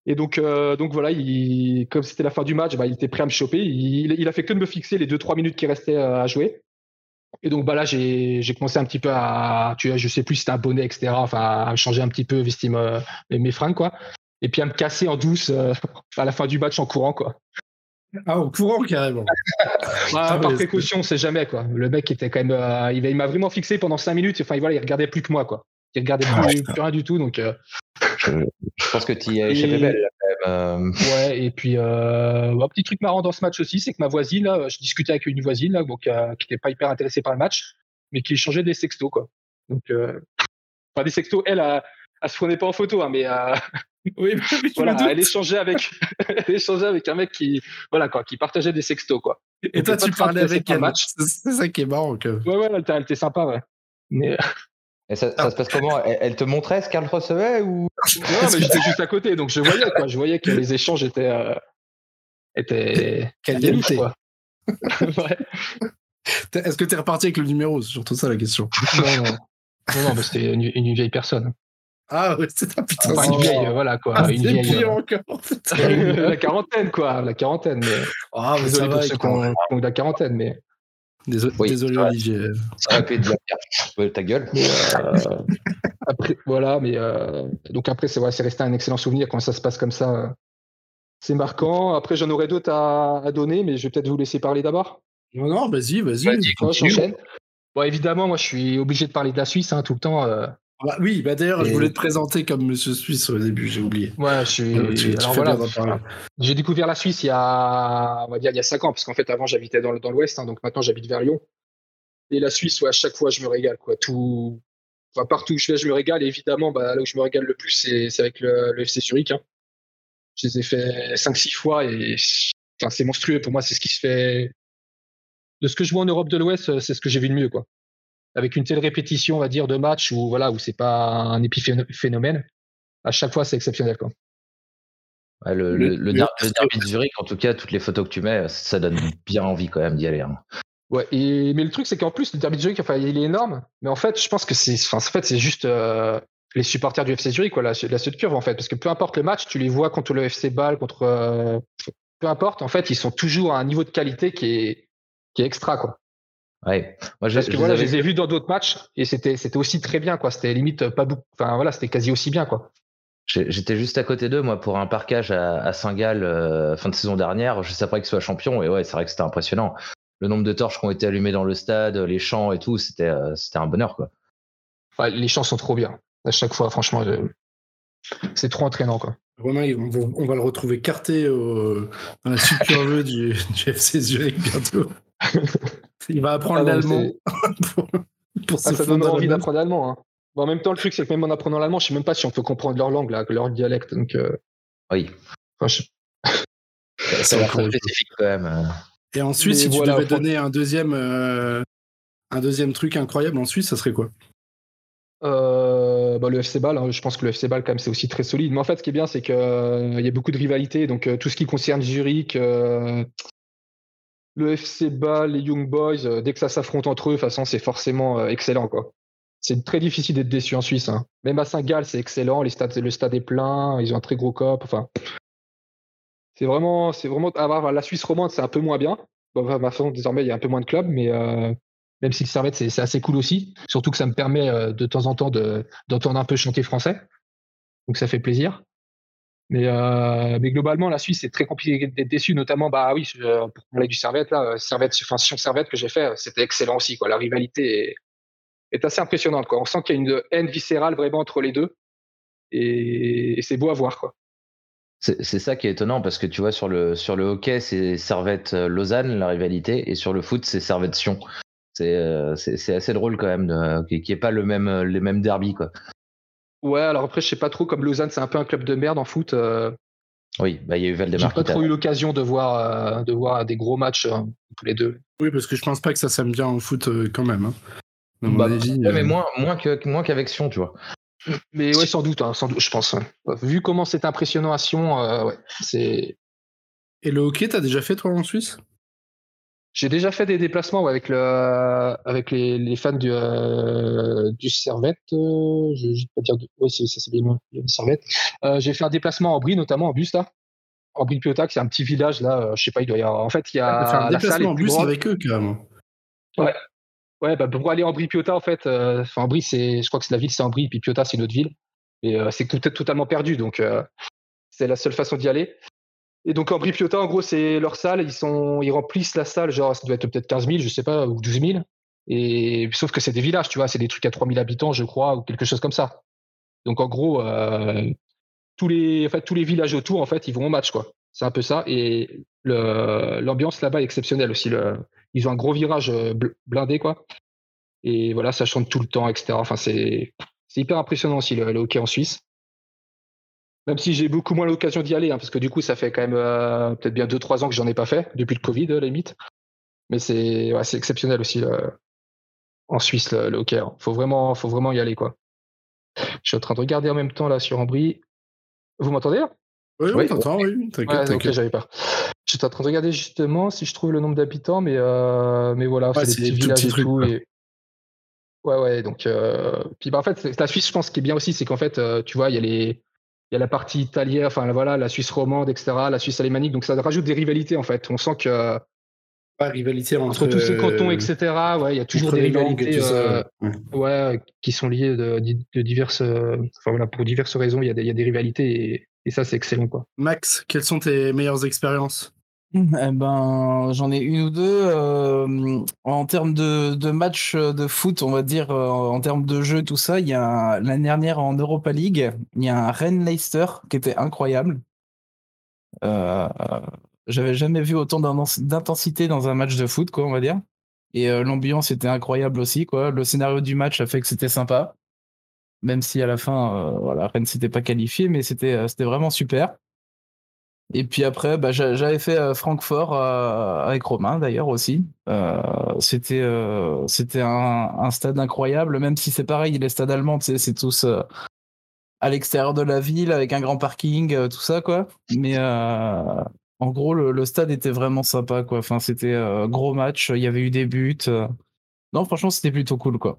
Et donc, euh, donc voilà, il, comme c'était la fin du match, bah, il était prêt à me choper. Il, il, a fait que de me fixer les 2-3 minutes qui restaient euh, à jouer. Et donc bah là, j'ai commencé un petit peu à, tu vois, je sais plus si c'était un bonnet, etc. Enfin, à changer un petit peu, vestir mes, mes fringues, quoi. Et puis à me casser en douce euh, à la fin du match en courant, quoi. Ah, en courant carrément. Ah, par précaution, on sait jamais, quoi. Le mec était quand même, euh, il m'a vraiment fixé pendant 5 minutes. Enfin, voilà, il regardait plus que moi, quoi. Il regardait plus, rien du tout, donc. Euh, je, pense que tu y as échappé belle. Euh. Ouais, et puis euh, un petit truc marrant dans ce match aussi, c'est que ma voisine, là, je discutais avec une voisine là, donc, euh, qui n'était pas hyper intéressée par le match, mais qui échangeait des sextos. Quoi. Donc, enfin, des sextos, elle, elle, elle se prenait pas en photo, hein, mais oui, voilà, elle échangeait avec, elle échangeait avec un mec qui, voilà quoi, qui partageait des sextos quoi. Et toi, tu parlais avec elle. Match. C'est ça qui est marrant. Que... Ouais, ouais, elle était sympa, ouais. Mais et ça, ça, se passe comment? Elle, te montrait ce qu'elle recevait ou? Non, mais j'étais juste à côté, donc je voyais quoi. Je voyais que les échanges étaient euh, étaient qualité. quoi. ouais. Est-ce que tu es reparti avec le numéro? C'est surtout ça la question. Non, non, non, non c'était une, une, vieille personne. Ah ouais, c'est un putain. Enfin, une vieille, voilà quoi. Ah, une vieille. Euh, encore. la quarantaine quoi, la quarantaine. Mais... Ah, mais Désolé ça pour va, ceux qui ont la quarantaine, mais. Désolé, oui, désolé Olivier. Ça aurait pu être bien ta gueule. Euh, après, voilà, mais euh, donc après, c'est ouais, resté un excellent souvenir quand ça se passe comme ça. c'est marquant. Après, j'en aurais d'autres à, à, donner, mais je vais peut-être vous laisser parler d'abord. Non, non, vas-y, vas-y. Vas bon, évidemment, moi, je suis obligé de parler de la Suisse hein, tout le temps. Euh, bah, oui, bah d'ailleurs, je voulais te présenter comme Monsieur Suisse au début, j'ai oublié. Ouais, je suis. Alors, voilà, j'ai découvert la Suisse il y a, on va dire, il y a 5 ans, parce qu'en fait, avant, j'habitais dans, dans l'Ouest, hein, donc maintenant, j'habite vers Lyon. Et la Suisse, ouais, à chaque fois, je me régale, quoi. Tout, enfin, partout où je vais, je me régale. Et évidemment, bah, là où je me régale le plus, c'est avec le, le, FC Zurich. Hein. Je les ai fait 5-6 fois et enfin, c'est monstrueux. Pour moi, c'est ce qui se fait. De ce que je vois en Europe de l'Ouest, c'est ce que j'ai vu de mieux, quoi avec une telle répétition, on va dire, de matchs où voilà où c'est pas un épiphénomène, à chaque fois c'est exceptionnel quoi. le, le, derby de Zurich, en tout cas, toutes les photos que tu mets, ça donne bien envie quand même d'y aller. Hein. Ouais, et, mais le truc c'est qu'en plus le derby de Zurich, enfin, il est énorme, mais en fait, je pense que c'est, enfin, en fait, c'est juste, euh, les supporters du FC Zurich, quoi, la, la suite curve en fait, parce que peu importe le match, tu les vois contre le FC Bâle, contre euh, peu importe, en fait, ils sont toujours à un niveau de qualité qui est qui est extra quoi. Ouais. Moi, parce que voilà, je les ai vus dans d'autres matchs et c'était c'était aussi très bien quoi. C'était limite pas beaucoup, enfin voilà, c'était quasi aussi bien quoi. J'étais juste à côté d'eux, moi, pour un parquage à, Saint-Gall euh, fin de saison dernière, juste après qu'ils soient champions. Et ouais, c'est vrai que c'était impressionnant. Le nombre de torches qui ont été allumées dans le stade, les chants et tout, c'était euh, c'était un bonheur, quoi. les chants sont trop bien. À chaque fois, franchement, c'est trop entraînant, quoi. Romain, on va, le retrouver carté dans la super du, du FC Zurich bientôt. Il va apprendre ah l'allemand. pour, ah, ça donne envie d'apprendre l'allemand. Hein en même temps, le truc, c'est que même en apprenant l'allemand, je sais même pas si on peut comprendre leur langue, là, leur dialecte. Donc, euh, Oui. c'est spécifique quand même. Euh. Et en Suisse, si tu devais donner un deuxième, euh, un deuxième truc incroyable en Suisse, ça serait quoi? Bah, le FC Ball, hein, je pense que le FC Ball, quand même, c'est aussi très solide. Mais en fait, ce qui est bien, c'est qu'il y a beaucoup de rivalité. Donc, tout ce qui concerne Zurich, le FC Ball, les Young Boys, dès que ça s'affronte entre eux, de toute façon, c'est forcément excellent. Quoi c'est très difficile d'être déçu en Suisse. Hein. Même à Saint-Gall, c'est excellent. Les stades, le stade est plein. Ils ont un très gros cop. Enfin, c'est vraiment, vraiment. Ah, la Suisse romande, c'est un peu moins bien. Bon, ma façon, désormais, il y a un peu moins de clubs, mais euh, même si le Servette, c'est assez cool aussi. Surtout que ça me permet euh, de temps en temps d'entendre un peu chanter français. Donc ça fait plaisir. Mais, euh, mais globalement, la Suisse, c'est très compliqué d'être déçu, notamment, bah oui, pour parler du Servette, là, Servette, enfin, Servette que j'ai fait, c'était excellent aussi, quoi. La rivalité est, assez impressionnante. Quoi. On sent qu'il y a une haine viscérale vraiment entre les deux. Et, c'est beau à voir. Quoi. C'est, ça qui est étonnant parce que tu vois, sur le, sur le hockey, c'est Servette-Lausanne, la rivalité, et sur le foot, c'est Servette-Sion. Euh, c'est, assez drôle quand même qu'il n'y ait pas le même, les mêmes derbies. Quoi. Ouais, alors après, je sais pas trop, comme Lausanne, c'est un peu un club de merde en foot. Euh, oui, bah, il y a eu Valdemar. J'ai pas trop eu l'occasion de voir, euh, de voir des gros matchs tous les deux. Oui, parce que je pense pas que ça s'aime bien en foot quand même. Hein. Bah, mais euh, moins, moins, que, moins qu'avec Sion, tu vois. Mais ouais, sans doute, hein, sans doute je pense. Vu comment c'est impressionnant à Sion, euh, ouais, c'est. Et le hockey, t'as déjà fait toi en Suisse? J'ai déjà fait des déplacements avec, le, avec les, les fans du, euh, du Servette. je ne vais pas dire de. Oui, ça c'est bien le Servette. J'ai fait un déplacement en Brie, notamment en bus là. En Brie Piotac, c'est un petit village là. je sais pas, il doit y avoir. En fait, il y a. un déplacement en bus avec eux carrément. Ouais, Ouais, bah, pour aller en Brie-Piota, en fait, euh, enfin, Brie, c'est, je crois que c'est la ville, c'est en Brie, puis Piota, c'est une autre ville. Et euh, c'est peut-être totalement perdu, donc euh, c'est la seule façon d'y aller. Et donc en Brie-Piota, en gros, c'est leur salle, ils, sont, ils remplissent la salle, genre, ça doit être peut-être 15 000, je sais pas, ou 12 000. Et sauf que c'est des villages, tu vois, c'est des trucs à 3 000 habitants, je crois, ou quelque chose comme ça. Donc en gros, tous, les, en fait, tous les villages autour, en fait, ils vont au match, quoi. C'est un peu ça. Et l'ambiance là-bas est exceptionnelle aussi. Ils ont un gros virage euh, blindé, quoi. Et voilà, ça chante tout le temps, etc. Enfin, c'est hyper impressionnant aussi le, hockey en Suisse. Même si j'ai beaucoup moins l'occasion d'y aller, hein, parce que du coup, ça fait quand même euh, peut-être bien 2-3 ans que j'en ai pas fait, depuis le Covid, à la limite. Mais c'est ouais, exceptionnel aussi en Suisse, le, hockey. Il hein. faut vraiment, faut vraiment y aller, quoi. Je suis en train de regarder en même temps là sur Ambry. Vous m'entendez oui, oui, t'entends, oui. T'inquiète, j'avais pas. J'étais en train de regarder justement si je trouve le nombre d'habitants, mais, euh, mais voilà, c'est des petits villages et tout. Et... Ouais, ouais, donc. Euh... Puis bah, en fait, la Suisse, je pense, ce qui est bien aussi, c'est qu'en fait, euh, tu vois, il y a les. Il y a la partie italienne, enfin voilà, la Suisse romande, etc., la Suisse alémanique, donc ça rajoute des rivalités en fait. On sent que pas rivalité entre, tous ces cantons, etc. Ouais, il y a toujours des rivalités, euh, ouais, qui sont liées de, de diverses, enfin voilà, pour diverses raisons. Il y a des, il y a des rivalités et, et ça, c'est excellent, quoi. Max, quelles sont tes meilleures expériences? Eh ben, j'en ai une ou deux. Euh, en termes de, de matchs de foot, on va dire, euh, en termes de jeu, tout ça, il y a l'année dernière en Europa League, il y a un Rennes Leicester qui était incroyable. Euh, J'avais jamais vu autant d'intensité dans un match de foot, on va dire. Et l'ambiance était incroyable aussi, quoi. Le scénario du match a fait que c'était sympa même si à la fin, voilà, Rennes s'était pas qualifié, mais c'était vraiment super. Et puis après, bah, j'avais fait euh, Francfort avec Romain d'ailleurs aussi. c'était c'était un, stade incroyable, même si c'est pareil, les stades allemands, c'est tous à l'extérieur de la ville avec un grand parking, tout ça quoi. Mais en gros, le, stade était vraiment sympa quoi. Enfin, c'était gros match, il y avait eu des buts. Non, franchement, c'était plutôt cool quoi.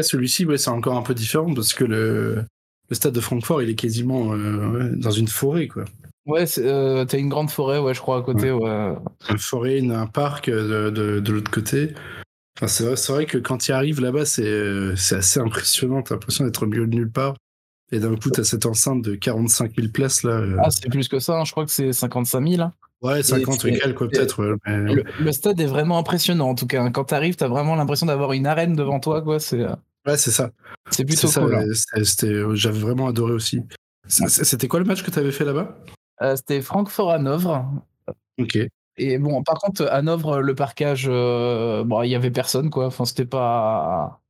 Celui-ci, ouais, c'est encore un peu différent parce que le, le stade de Francfort, il est quasiment euh, dans une forêt, quoi. Ouais, euh, t'as une grande forêt, ouais, je crois, à côté. Ouais. Une forêt, un parc de, de, l'autre côté. Enfin, c'est vrai, vrai, que quand il arrive là-bas, c'est assez impressionnant. T'as l'impression d'être au milieu de nulle part. Et d'un coup, t'as cette enceinte de 45 000 places là. Ah, c'est plus que ça, hein. je crois que c'est 55 000. Hein. Ouais, 50 et, quoi, peut-être. Le, stade est vraiment impressionnant, en tout cas. Quand t'arrives, t'as vraiment l'impression d'avoir une arène devant toi, quoi. C'est. Ouais, c'est ça. C'est plutôt cool. Hein. Euh, j'avais vraiment adoré aussi. C'était quoi le match que tu avais fait là-bas? euh, C'était Francfort Hanovre. Ok. Et bon, par contre, Hanovre, le parcage, euh, bon, il y avait personne, quoi. Enfin, c'était pas,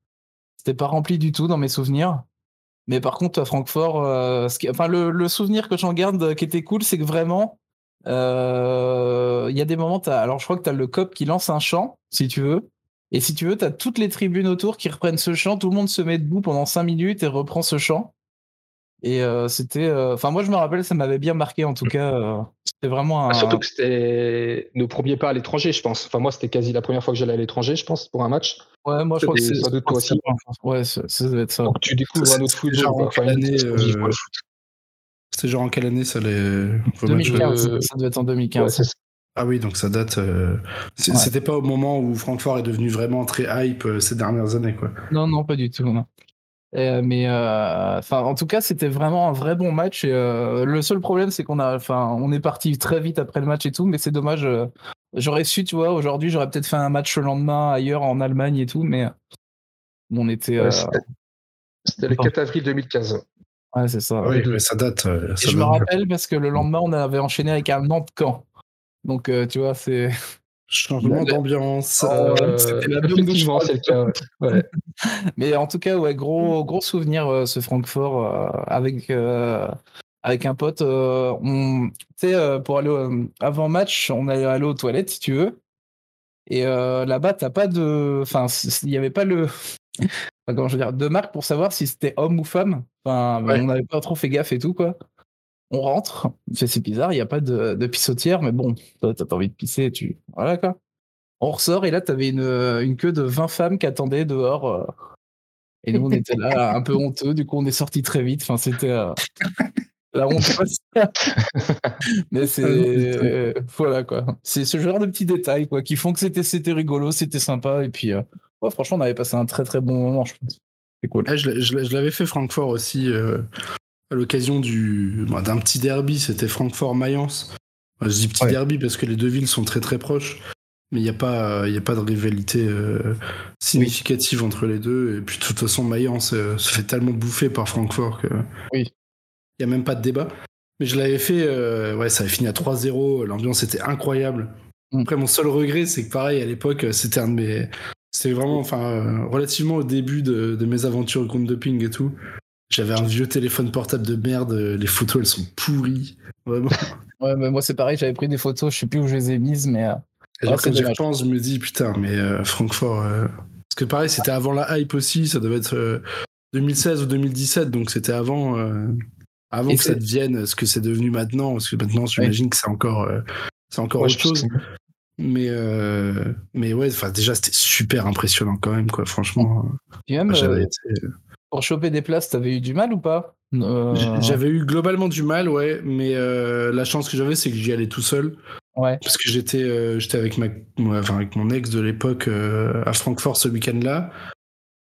c'était pas rempli du tout dans mes souvenirs. Mais par contre, à Francfort, enfin, le, le, souvenir que j'en garde qui était cool, c'est que vraiment, il y a des moments, alors je crois que tu as le cop qui lance un chant, si tu veux. Et si tu veux, tu as toutes les tribunes autour qui reprennent ce chant, tout le monde se met debout pendant 5 minutes et reprend ce chant. Et euh, c'était. Euh, enfin, moi, je me rappelle, ça m'avait bien marqué en tout cas. Euh, c'était vraiment un. Ah, surtout que c'était nos premiers pas à l'étranger, je pense. Enfin, moi, c'était quasi la première fois que j'allais à l'étranger, je pense, pour un match. Ouais, moi, je crois que c'est. Sans doute toi aussi. Ouais, ça, doit être ça. Donc, tu découvres un autre football. C'était genre en quelle année ça les. 2015, ça doit être en 2015. Ah oui, donc ça date. Euh, c'était pas au moment où Francfort est devenu vraiment très hype euh, ces dernières années, quoi. Non, non, pas du tout. Euh, mais enfin, en tout cas, c'était vraiment un vrai bon match. Et, le seul problème, c'est qu'on a, enfin, on est parti très vite après le match et tout, mais c'est dommage. j'aurais su, tu vois, aujourd'hui, j'aurais peut-être fait un match le lendemain ailleurs en Allemagne et tout, mais on était. c'était le 4 avril 2015. Ouais, c'est ça. Oui, mais ça date. je me rappelle parce que le lendemain, on avait enchaîné avec un Nantes-Camp. Donc, euh, tu vois, c'est. Changement d'ambiance. Euh, C'était la c'est le cas. Mais en tout cas, ouais, gros, gros souvenir, euh, ce Francfort, avec, avec un pote. on, tu sais, pour aller avant match, on allait aller aux toilettes, si tu veux. Et là-bas, t'as pas de. Enfin, il n'y avait pas le. comment je veux dire, de marque pour savoir si c'était homme ou femme. Enfin, on n'avait pas trop fait gaffe et tout, quoi on rentre, c'est bizarre, il n'y a pas de, de, pissotière, mais bon, t'as pas envie de pisser, tu. Voilà quoi. On ressort et là, t'avais une, une queue de 20 femmes qui attendaient dehors. Euh. et nous, on était là, un peu honteux, du coup, on est sorti très vite. Enfin, c'était. Euh, la honte. mais c'est. Euh, voilà quoi. C'est ce genre de petits détails quoi, qui font que c'était rigolo, c'était sympa. Et puis, franchement, on avait passé un très très bon moment, je pense. C'est cool. je, l'avais fait Francfort aussi à l'occasion du bah, d'un petit derby, c'était Francfort-Mayence. Je dis petit derby parce que les deux villes sont très très proches, mais il n'y a, pas, y a pas de rivalité euh, significative entre les deux. Et puis de toute façon, Mayence euh, se fait tellement bouffer par Francfort que oui. il n'y a même pas de débat. Mais je l'avais fait, euh, ouais, ça avait fini à 3-0, l'ambiance était incroyable. Mm. Après, mon seul regret, c'est que pareil, à l'époque, c'était un de mes. C'était vraiment, enfin, relativement au début de, de mes aventures au compte de ping et tout. J'avais un vieux téléphone portable de merde, les photos elles sont pourries. Vraiment. Ouais, mais moi c'est pareil, j'avais pris des photos, je sais plus où je les ai mises, mais. Euh... quand j'y repense, je me dis putain, mais euh, Francfort. Euh, parce que pareil, c'était avant la hype aussi, ça devait être 2016 euh, ou 2017, donc c'était avant, avant que ça devienne ce que c'est devenu maintenant, parce que maintenant j'imagine que c'est encore, c'est encore autre chose. Mais, mais ouais, déjà c'était super impressionnant quand même, quoi, franchement. j'avais été pour choper des places, t'avais eu du mal ou pas? Euh, J'avais eu globalement du mal, ouais, mais euh, la chance que j'avais, c'est que j'y allais tout seul. Ouais. Parce que j'étais euh, j'étais avec, ma, enfin, avec mon ex de l'époque à Francfort ce week-end-là.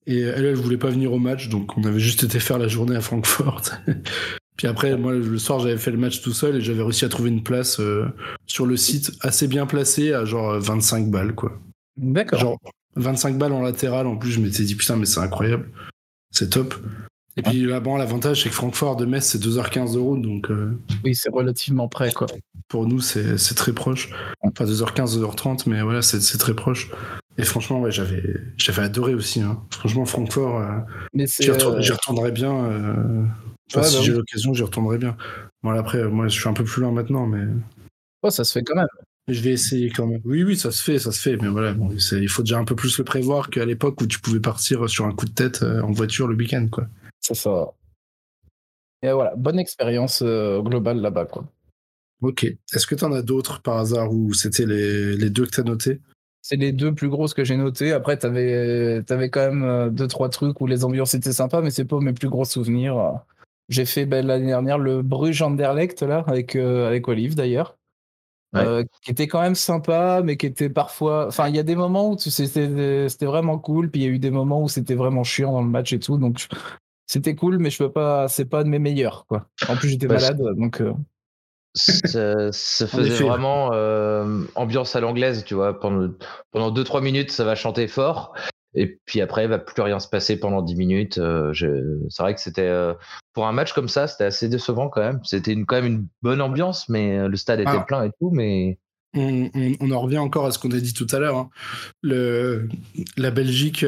Et elle, elle voulait pas venir au match, donc on avait juste été faire la journée à Francfort. Puis après, moi, le soir, j'avais fait le match tout seul et j'avais réussi à trouver une place sur le site assez bien placée à genre 25 balles, quoi. D'accord. Genre 25 balles en latéral, en plus, je m'étais dit, putain, mais c'est incroyable c'est top. Et puis là, bon, l'avantage, c'est que Francfort de Metz, c'est 2h15 de route, donc. Euh, oui, c'est relativement près, quoi. Pour nous, c'est très proche. Enfin, 2h15, 2h30, mais voilà, c'est très proche. Et franchement, ouais, j'avais adoré aussi. Hein. Franchement, Francfort, euh, j'y retournerais bien. Euh, si bah j'ai l'occasion, j'y retournerais bien. Bon, après, moi, je suis un peu plus loin maintenant, mais. Oh, ça se fait quand même. Je vais essayer quand même. Oui, oui, ça se fait, ça se fait. Mais voilà, bon, il faut déjà un peu plus le prévoir qu'à l'époque où tu pouvais partir sur un coup de tête euh, en voiture le week-end, quoi. C'est ça. Et voilà, bonne expérience euh, globale là-bas, quoi. Ok. Est-ce que tu en as d'autres par hasard ou c'était les, les, deux que tu as notés? C'est les deux plus grosses que j'ai notées. Après, tu avais, avais, quand même euh, deux, trois trucs où les ambiances étaient sympas, mais c'est pas mes plus gros souvenirs. J'ai fait ben, l'année dernière le Bruges Anderlecht là avec avec Olive d'ailleurs. Qui était quand même sympa, mais qui était parfois. Enfin, il y a des moments où c'était vraiment cool, puis il y a eu des moments où c'était vraiment chiant dans le match et tout. Donc, c'était cool, mais je peux pas. C'est pas de mes meilleurs, quoi. En plus, j'étais malade, donc. Ça, faisait vraiment ambiance à l'anglaise, tu vois. Pendant, pendant 2-3 minutes, ça va chanter fort. Et puis après, il va plus rien se passer pendant 10 minutes. Euh, c'est vrai que c'était euh, pour un match comme ça, c'était assez décevant quand même. C'était quand même une bonne ambiance, mais euh, le stade était ah. plein et tout. Mais on, en revient encore à ce qu'on a dit tout à l'heure. Hein. La Belgique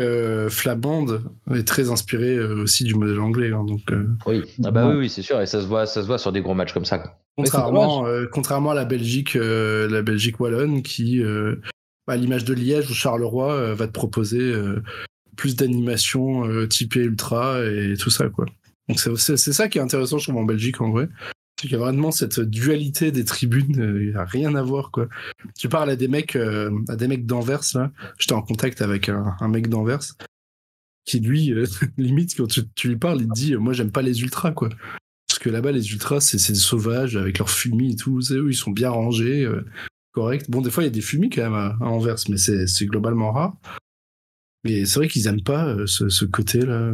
flamande est très inspirée aussi du modèle anglais. Hein, donc, oui, ah bah oui, c'est sûr, et ça se voit, ça se voit sur des gros matchs comme ça. Contrairement, contrairement à la Belgique, la Belgique wallonne qui à l'image de Liège ou Charleroi euh, va te proposer euh, plus d'animation euh, typée ultra et tout ça quoi. Donc c'est ça qui est intéressant je trouve en Belgique en vrai. C'est qu'il y a vraiment cette dualité des tribunes, il n'y a rien à voir quoi. Tu parles à des mecs, à des mecs d'Anvers là. J'étais en contact avec un, mec d'Anvers qui lui, limite quand tu, lui parles, il te dit moi j'aime pas les ultras quoi. Parce que là-bas les ultras c'est des sauvages avec leurs fumis et tout, eux ils sont bien rangés, correct. Bon, des fois, il y a des fumis quand même à, Anvers, mais c'est globalement rare. Mais c'est vrai qu'ils aiment pas euh, ce, côté-là,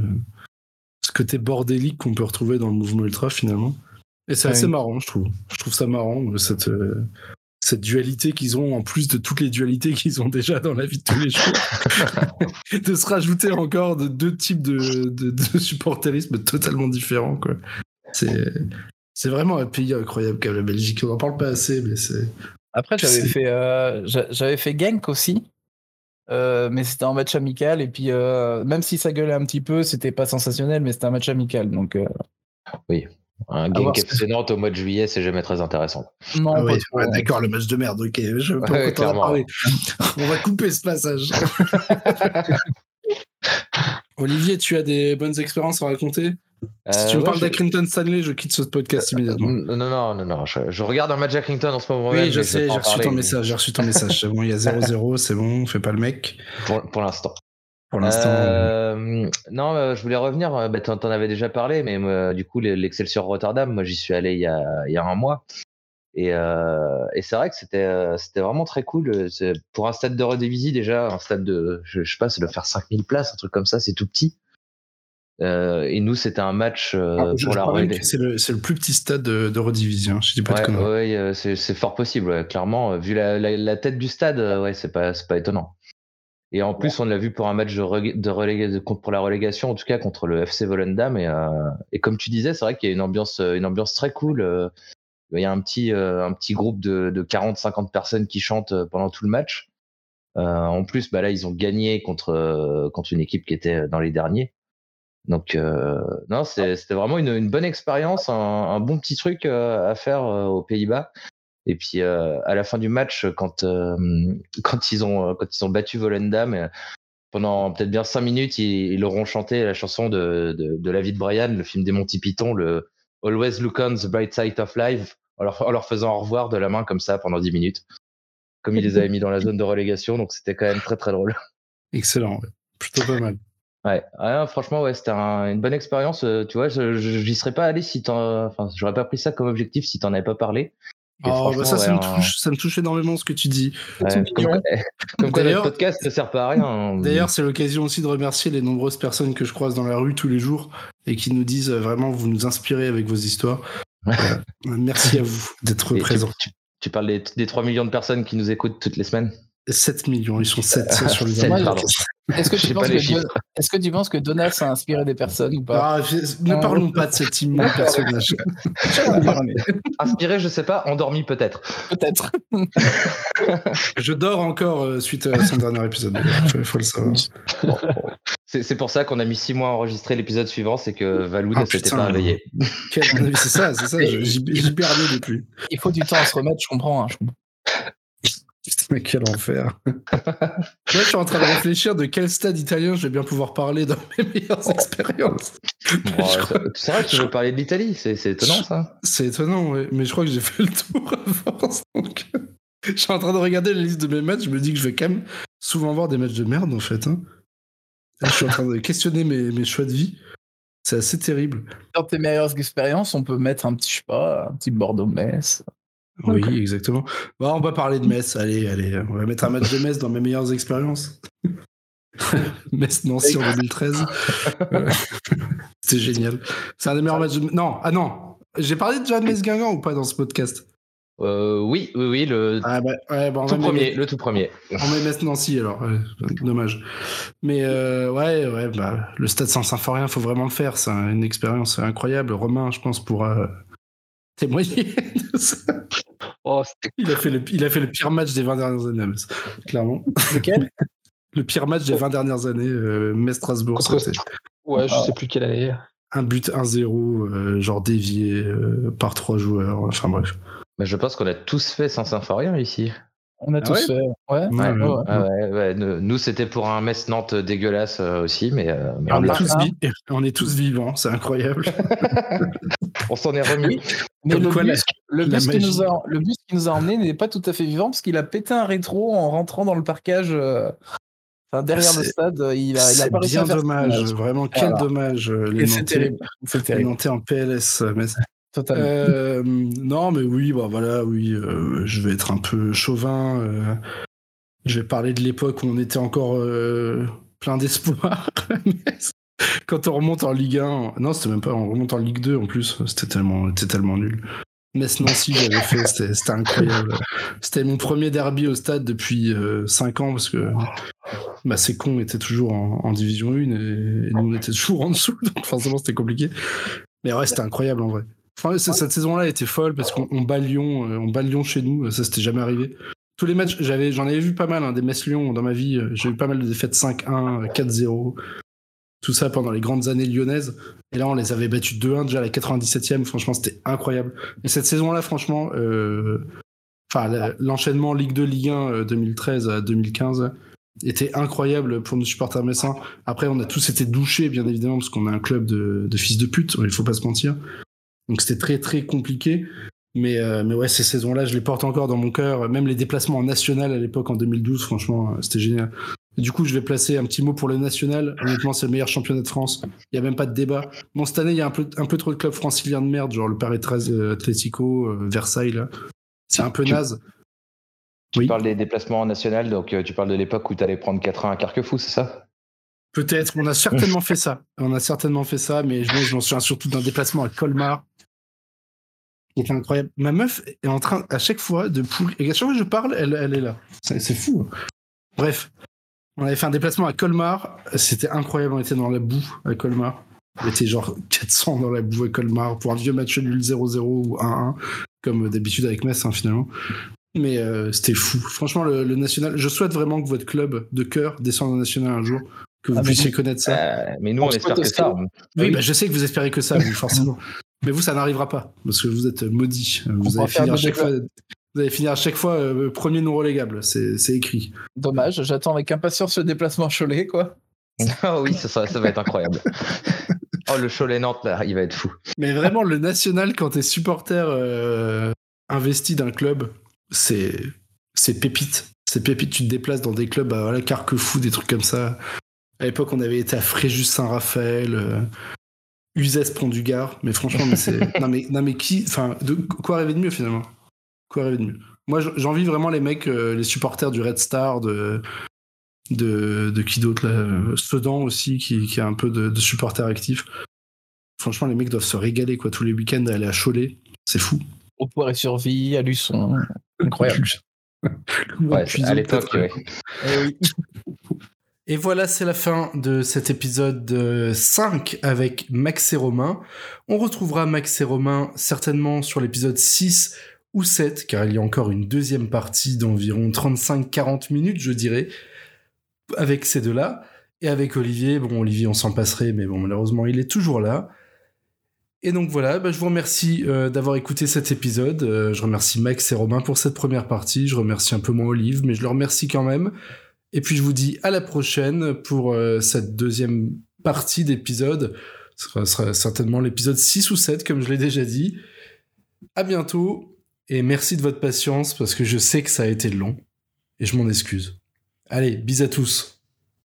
ce côté bordélique qu'on peut retrouver dans le mouvement ultra finalement. Et c'est assez marrant, je trouve. Je trouve ça marrant, cette, euh, cette dualité qu'ils ont, en plus de toutes les dualités qu'ils ont déjà dans la vie de tous les jours. de se rajouter encore de deux types de, de, de supporterisme totalement différents, quoi. C'est. C'est vraiment un pays incroyable comme la Belgique. On n'en parle pas assez, mais c'est après, j'avais fait, euh, j'avais fait Genk aussi. Euh, mais c'était un match amical et puis euh, même si ça gueulait un petit peu, c'était pas sensationnel, mais c'était un match amical donc. Oui, un Genk FC Nantes au mois de juillet, c'est jamais très intéressant. Non, ah d'accord, le match de merde. Ok, je On va couper ce passage. Olivier, tu as des bonnes expériences à raconter? Si tu me euh, parles d'Accrington Stanley, je quitte ce podcast immédiatement. Non, non, non, non. Je, regarde un match d'Accrington en ce moment. Oui, je sais, j'ai reçu ton message. J'ai reçu ton message. C'est bon, il y a 0-0, c'est bon, on fait pas le mec. Pour, l'instant. Pour l'instant. Euh, non, euh, je voulais revenir. Bah, tu en avais déjà parlé, mais du coup, l'Excelsior Rotterdam, moi, j'y suis allé il y, a, il y a un mois. Et, et c'est vrai que c'était c'était vraiment très cool. Pour un stade de redévisie, déjà, un stade de, je, je sais pas, ça doit faire 5000 places, un truc comme ça, c'est tout petit. Euh, et nous, c'était un match euh, ah, pour la C'est le, le, plus petit stade de, de redivision. Je dis pas ouais, ouais euh, c'est fort possible. clairement, vu la, la, tête du stade, ouais, c'est pas, pas étonnant. Et en plus, on l'a vu pour un match de, de, pour la relégation, en tout cas contre le FC Volendam. Et, et comme tu disais, c'est vrai qu'il y a une ambiance, une ambiance très cool. Il y a un petit, un petit groupe de, de 40-50 personnes qui chantent pendant tout le match. en plus, bah là, ils ont gagné contre, contre une équipe qui était dans les derniers. Donc euh, non, c'était vraiment une, bonne expérience, un, bon petit truc euh, à faire euh, aux Pays-Bas. Et puis à la fin du match, quand quand ils ont quand ils ont battu Volendam, pendant peut-être bien cinq minutes, ils, ils, leur ont chanté la chanson de, de, de la vie de Brian, le film des Monty Python, le Always Look on the Bright Side of Life, en leur, en leur faisant au revoir de la main comme ça pendant dix minutes, comme ils les avaient mis dans la zone de relégation. Donc c'était quand même très très drôle. Excellent, plutôt pas mal. Ouais, franchement, ouais, c'était une bonne expérience. Euh, tu vois, je j'y serais pas allé si t'en, enfin, j'aurais pas pris ça comme objectif si t'en avais pas parlé. Oh, bah ça, ça, me touche, ça me touche énormément ce que tu dis. comme, comme quoi notre podcast ne sert pas à rien. Hein. D'ailleurs, c'est l'occasion aussi de remercier les nombreuses personnes que je croise dans la rue tous les jours et qui nous disent euh, vraiment, vous nous inspirez avec vos histoires. Euh, merci à vous d'être présents. Tu, parles des, des 3 millions de personnes qui nous écoutent toutes les semaines 7 millions, ils sont 7 sur les 7, Est-ce que, tu penses que est que tu penses que Donas a inspiré des personnes ou pas ah, Ne parlons pas de cet immense personnage. inspiré, je sais pas. Endormi, peut-être. Peut-être. je dors encore euh, suite à son dernier épisode. Il faut, le savoir. C'est pour ça qu'on a mis 6 mois à enregistrer l'épisode suivant, c'est que Valou ne ah, s'était pas réveillé. C'est ça, c'est ça. J'y perdu depuis. Il faut du temps à se remettre, je comprends. Hein, je comprends. Putain, mais quel enfer. Là, je suis en train de réfléchir de quel stade italien je vais bien pouvoir parler dans mes meilleures expériences. c'est vrai que tu veux parler de l'Italie, c'est étonnant ça. C'est étonnant, oui. mais je crois que j'ai fait le tour avant. Donc... je suis en train de regarder la liste de mes matchs, je me dis que je vais quand même souvent voir des matchs de merde en fait. Hein. je suis en train de questionner mes, mes choix de vie. C'est assez terrible. Dans tes meilleures expériences, on peut mettre un petit, je sais pas, un petit Bordeaux-Metz. Oui, exactement. Bon, on va parler de Metz. Allez, allez, on va mettre un match de Metz dans mes meilleures expériences. Metz-Nancy en 2013. C'était génial. C'est un des meilleurs matchs de... Non, ah non. J'ai parlé déjà de Metz-Guingamp ou pas dans ce podcast? Euh, oui, oui, oui, le ah bah, ouais, bon, tout premier, le tout premier. On met Metz Nancy alors, ouais, dommage. Mais euh, ouais, ouais, bah, le Stade Saint-Symphorien, faut vraiment le faire. C'est une expérience incroyable. Romain, je pense, pourra témoigner de ça. Oh, il, a fait le, il a fait le pire match des 20 dernières années, clairement. Lequel? Le pire match des 20 dernières années, euh, Metz-Strasbourg. Ouais, je sais plus quelle année. Un but 1-0, genre dévié par trois joueurs. Enfin bref. Mais je pense qu'on a tous fait sans Symphorien ici. On a ah tous fait. Ouais. ouais, Nous, c'était pour un Metz Nantes dégueulasse euh, aussi, mais, euh, on, est tous on, est tous vivants, c'est incroyable. on s'en est remis. Mais le, bus, le, bus qui nous a, le, bus qui nous a, emmené n'est pas tout à fait vivant parce qu'il a pété un rétro en rentrant dans le parquage. Euh, enfin, derrière le stade, il a, il a bien dommage, vraiment quel dommage. Les c'est terrible. Les en PLS. Mais euh, non, mais oui, bah voilà, oui, euh, je vais être un peu chauvin. Euh, je vais parler de l'époque où on était encore plein d'espoir. Quand on remonte en Ligue 1, non, c'était même pas, on remonte en Ligue 2 en plus, c'était tellement, c'était tellement nul. Metz Nancy, j'avais fait, c'était incroyable. C'était mon premier derby au stade depuis 5 ans parce que bah, ces cons étaient toujours en, division 1 et, et, nous on était toujours en dessous, donc forcément c'était compliqué. Mais ouais, c'était incroyable en vrai. Enfin, cette saison-là était folle parce qu'on bat Lyon, euh, on bat Lyon chez nous, ça c'était jamais arrivé. Tous les matchs, j'avais, j'en avais vu pas mal, hein, des Metz-Lyon dans ma vie. Euh, j'ai eu pas mal de défaites 5-1, 4-0, tout ça pendant les grandes années lyonnaises. Et là, on les avait battus 2-1 déjà à la 97e. Franchement, c'était incroyable. Et cette saison-là, franchement, euh, enfin, l'enchaînement Ligue 2, Ligue 1 2013 à 2015 était incroyable pour nos supporters messins. Après, on a tous été douchés, bien évidemment, parce qu'on a un club de, de fils de pute, il faut pas se mentir. Donc c'était très très compliqué. Mais, euh, mais ouais, ces saisons-là, je les porte encore dans mon cœur. Même les déplacements en national à l'époque, en 2012, franchement, euh, c'était génial. du coup, je vais placer un petit mot pour le national. Honnêtement, c'est le meilleur championnat de France. Il n'y a même pas de débat. Bon, cette année, il y a un peu, un peu trop de clubs franciliens de merde, genre le Paris 13 euh, Atlético, Versailles, là. C'est un peu naze. Tu parles des déplacements en national, donc tu parles de l'époque où tu allais prendre 4 ans à Carquefou, c'est ça? Peut-être, on a certainement fait ça. On a certainement fait ça, mais je m'en souviens surtout d'un déplacement à Colmar était incroyable. Ma meuf est en train, à chaque fois, de pouler. Et à chaque fois que je parle, elle, elle est là. C'est fou. Hein. Bref, on avait fait un déplacement à Colmar. C'était incroyable. On était dans la boue à Colmar. On était genre 400 dans la boue à Colmar pour un vieux match nul 0-0 ou 1-1, comme d'habitude avec Metz, hein, finalement. Mais euh, c'était fou. Franchement, le, national, je souhaite vraiment que votre club de cœur descende au national un jour, que vous ah, puissiez connaître ça. Euh, mais nous, on, espère que ça. Oui, bah, je sais que vous espérez que ça, forcément. Mais vous, ça n'arrivera pas, parce que vous êtes maudits. Vous allez, finir à chaque fois, vous allez finir à chaque fois euh, premier non relégable, c'est écrit. Dommage, j'attends avec impatience le déplacement Cholet, quoi. oh oui, ça, ça, va être incroyable. oh, le Cholet-Nantes, là, il va être fou. Mais vraiment, le national, quand t'es supporter euh, investi d'un club, c'est pépite. C'est pépite, tu te déplaces dans des clubs à voilà, Carquefou, des trucs comme ça. À l'époque, on avait été à Fréjus-Saint-Raphaël. Euh, Uzès prend du Gard, mais franchement, mais c'est. non, mais, non, mais qui. Enfin, de... quoi rêver de mieux finalement? Quoi rêver de mieux? Moi, j'envie vraiment les mecs, euh, les supporters du Red Star, de. De, de qui d'autre là Sedan aussi, qui, qui a un peu de, de supporters actifs. Franchement, les mecs doivent se régaler quoi tous les week-ends à aller à Cholet. C'est fou. Au poire et survie, à Luçon. Incroyable. ouais, à l'époque, ouais. Et voilà, c'est la fin de cet épisode 5 avec Max et Romain. On retrouvera Max et Romain certainement sur l'épisode 6 ou 7, car il y a encore une deuxième partie d'environ 35-40 minutes, je dirais, avec ces deux-là. Et avec Olivier, bon, Olivier, on s'en passerait, mais bon, malheureusement, il est toujours là. Et donc voilà, bah, je vous remercie euh, d'avoir écouté cet épisode. Euh, je remercie Max et Romain pour cette première partie. Je remercie un peu moins Olive, mais je le remercie quand même. Et puis je vous dis à la prochaine pour euh, cette deuxième partie d'épisode. Ce sera, certainement l'épisode 6 ou 7, comme je l'ai déjà dit. À bientôt et merci de votre patience parce que je sais que ça a été long et je m'en excuse. Allez, bis à tous.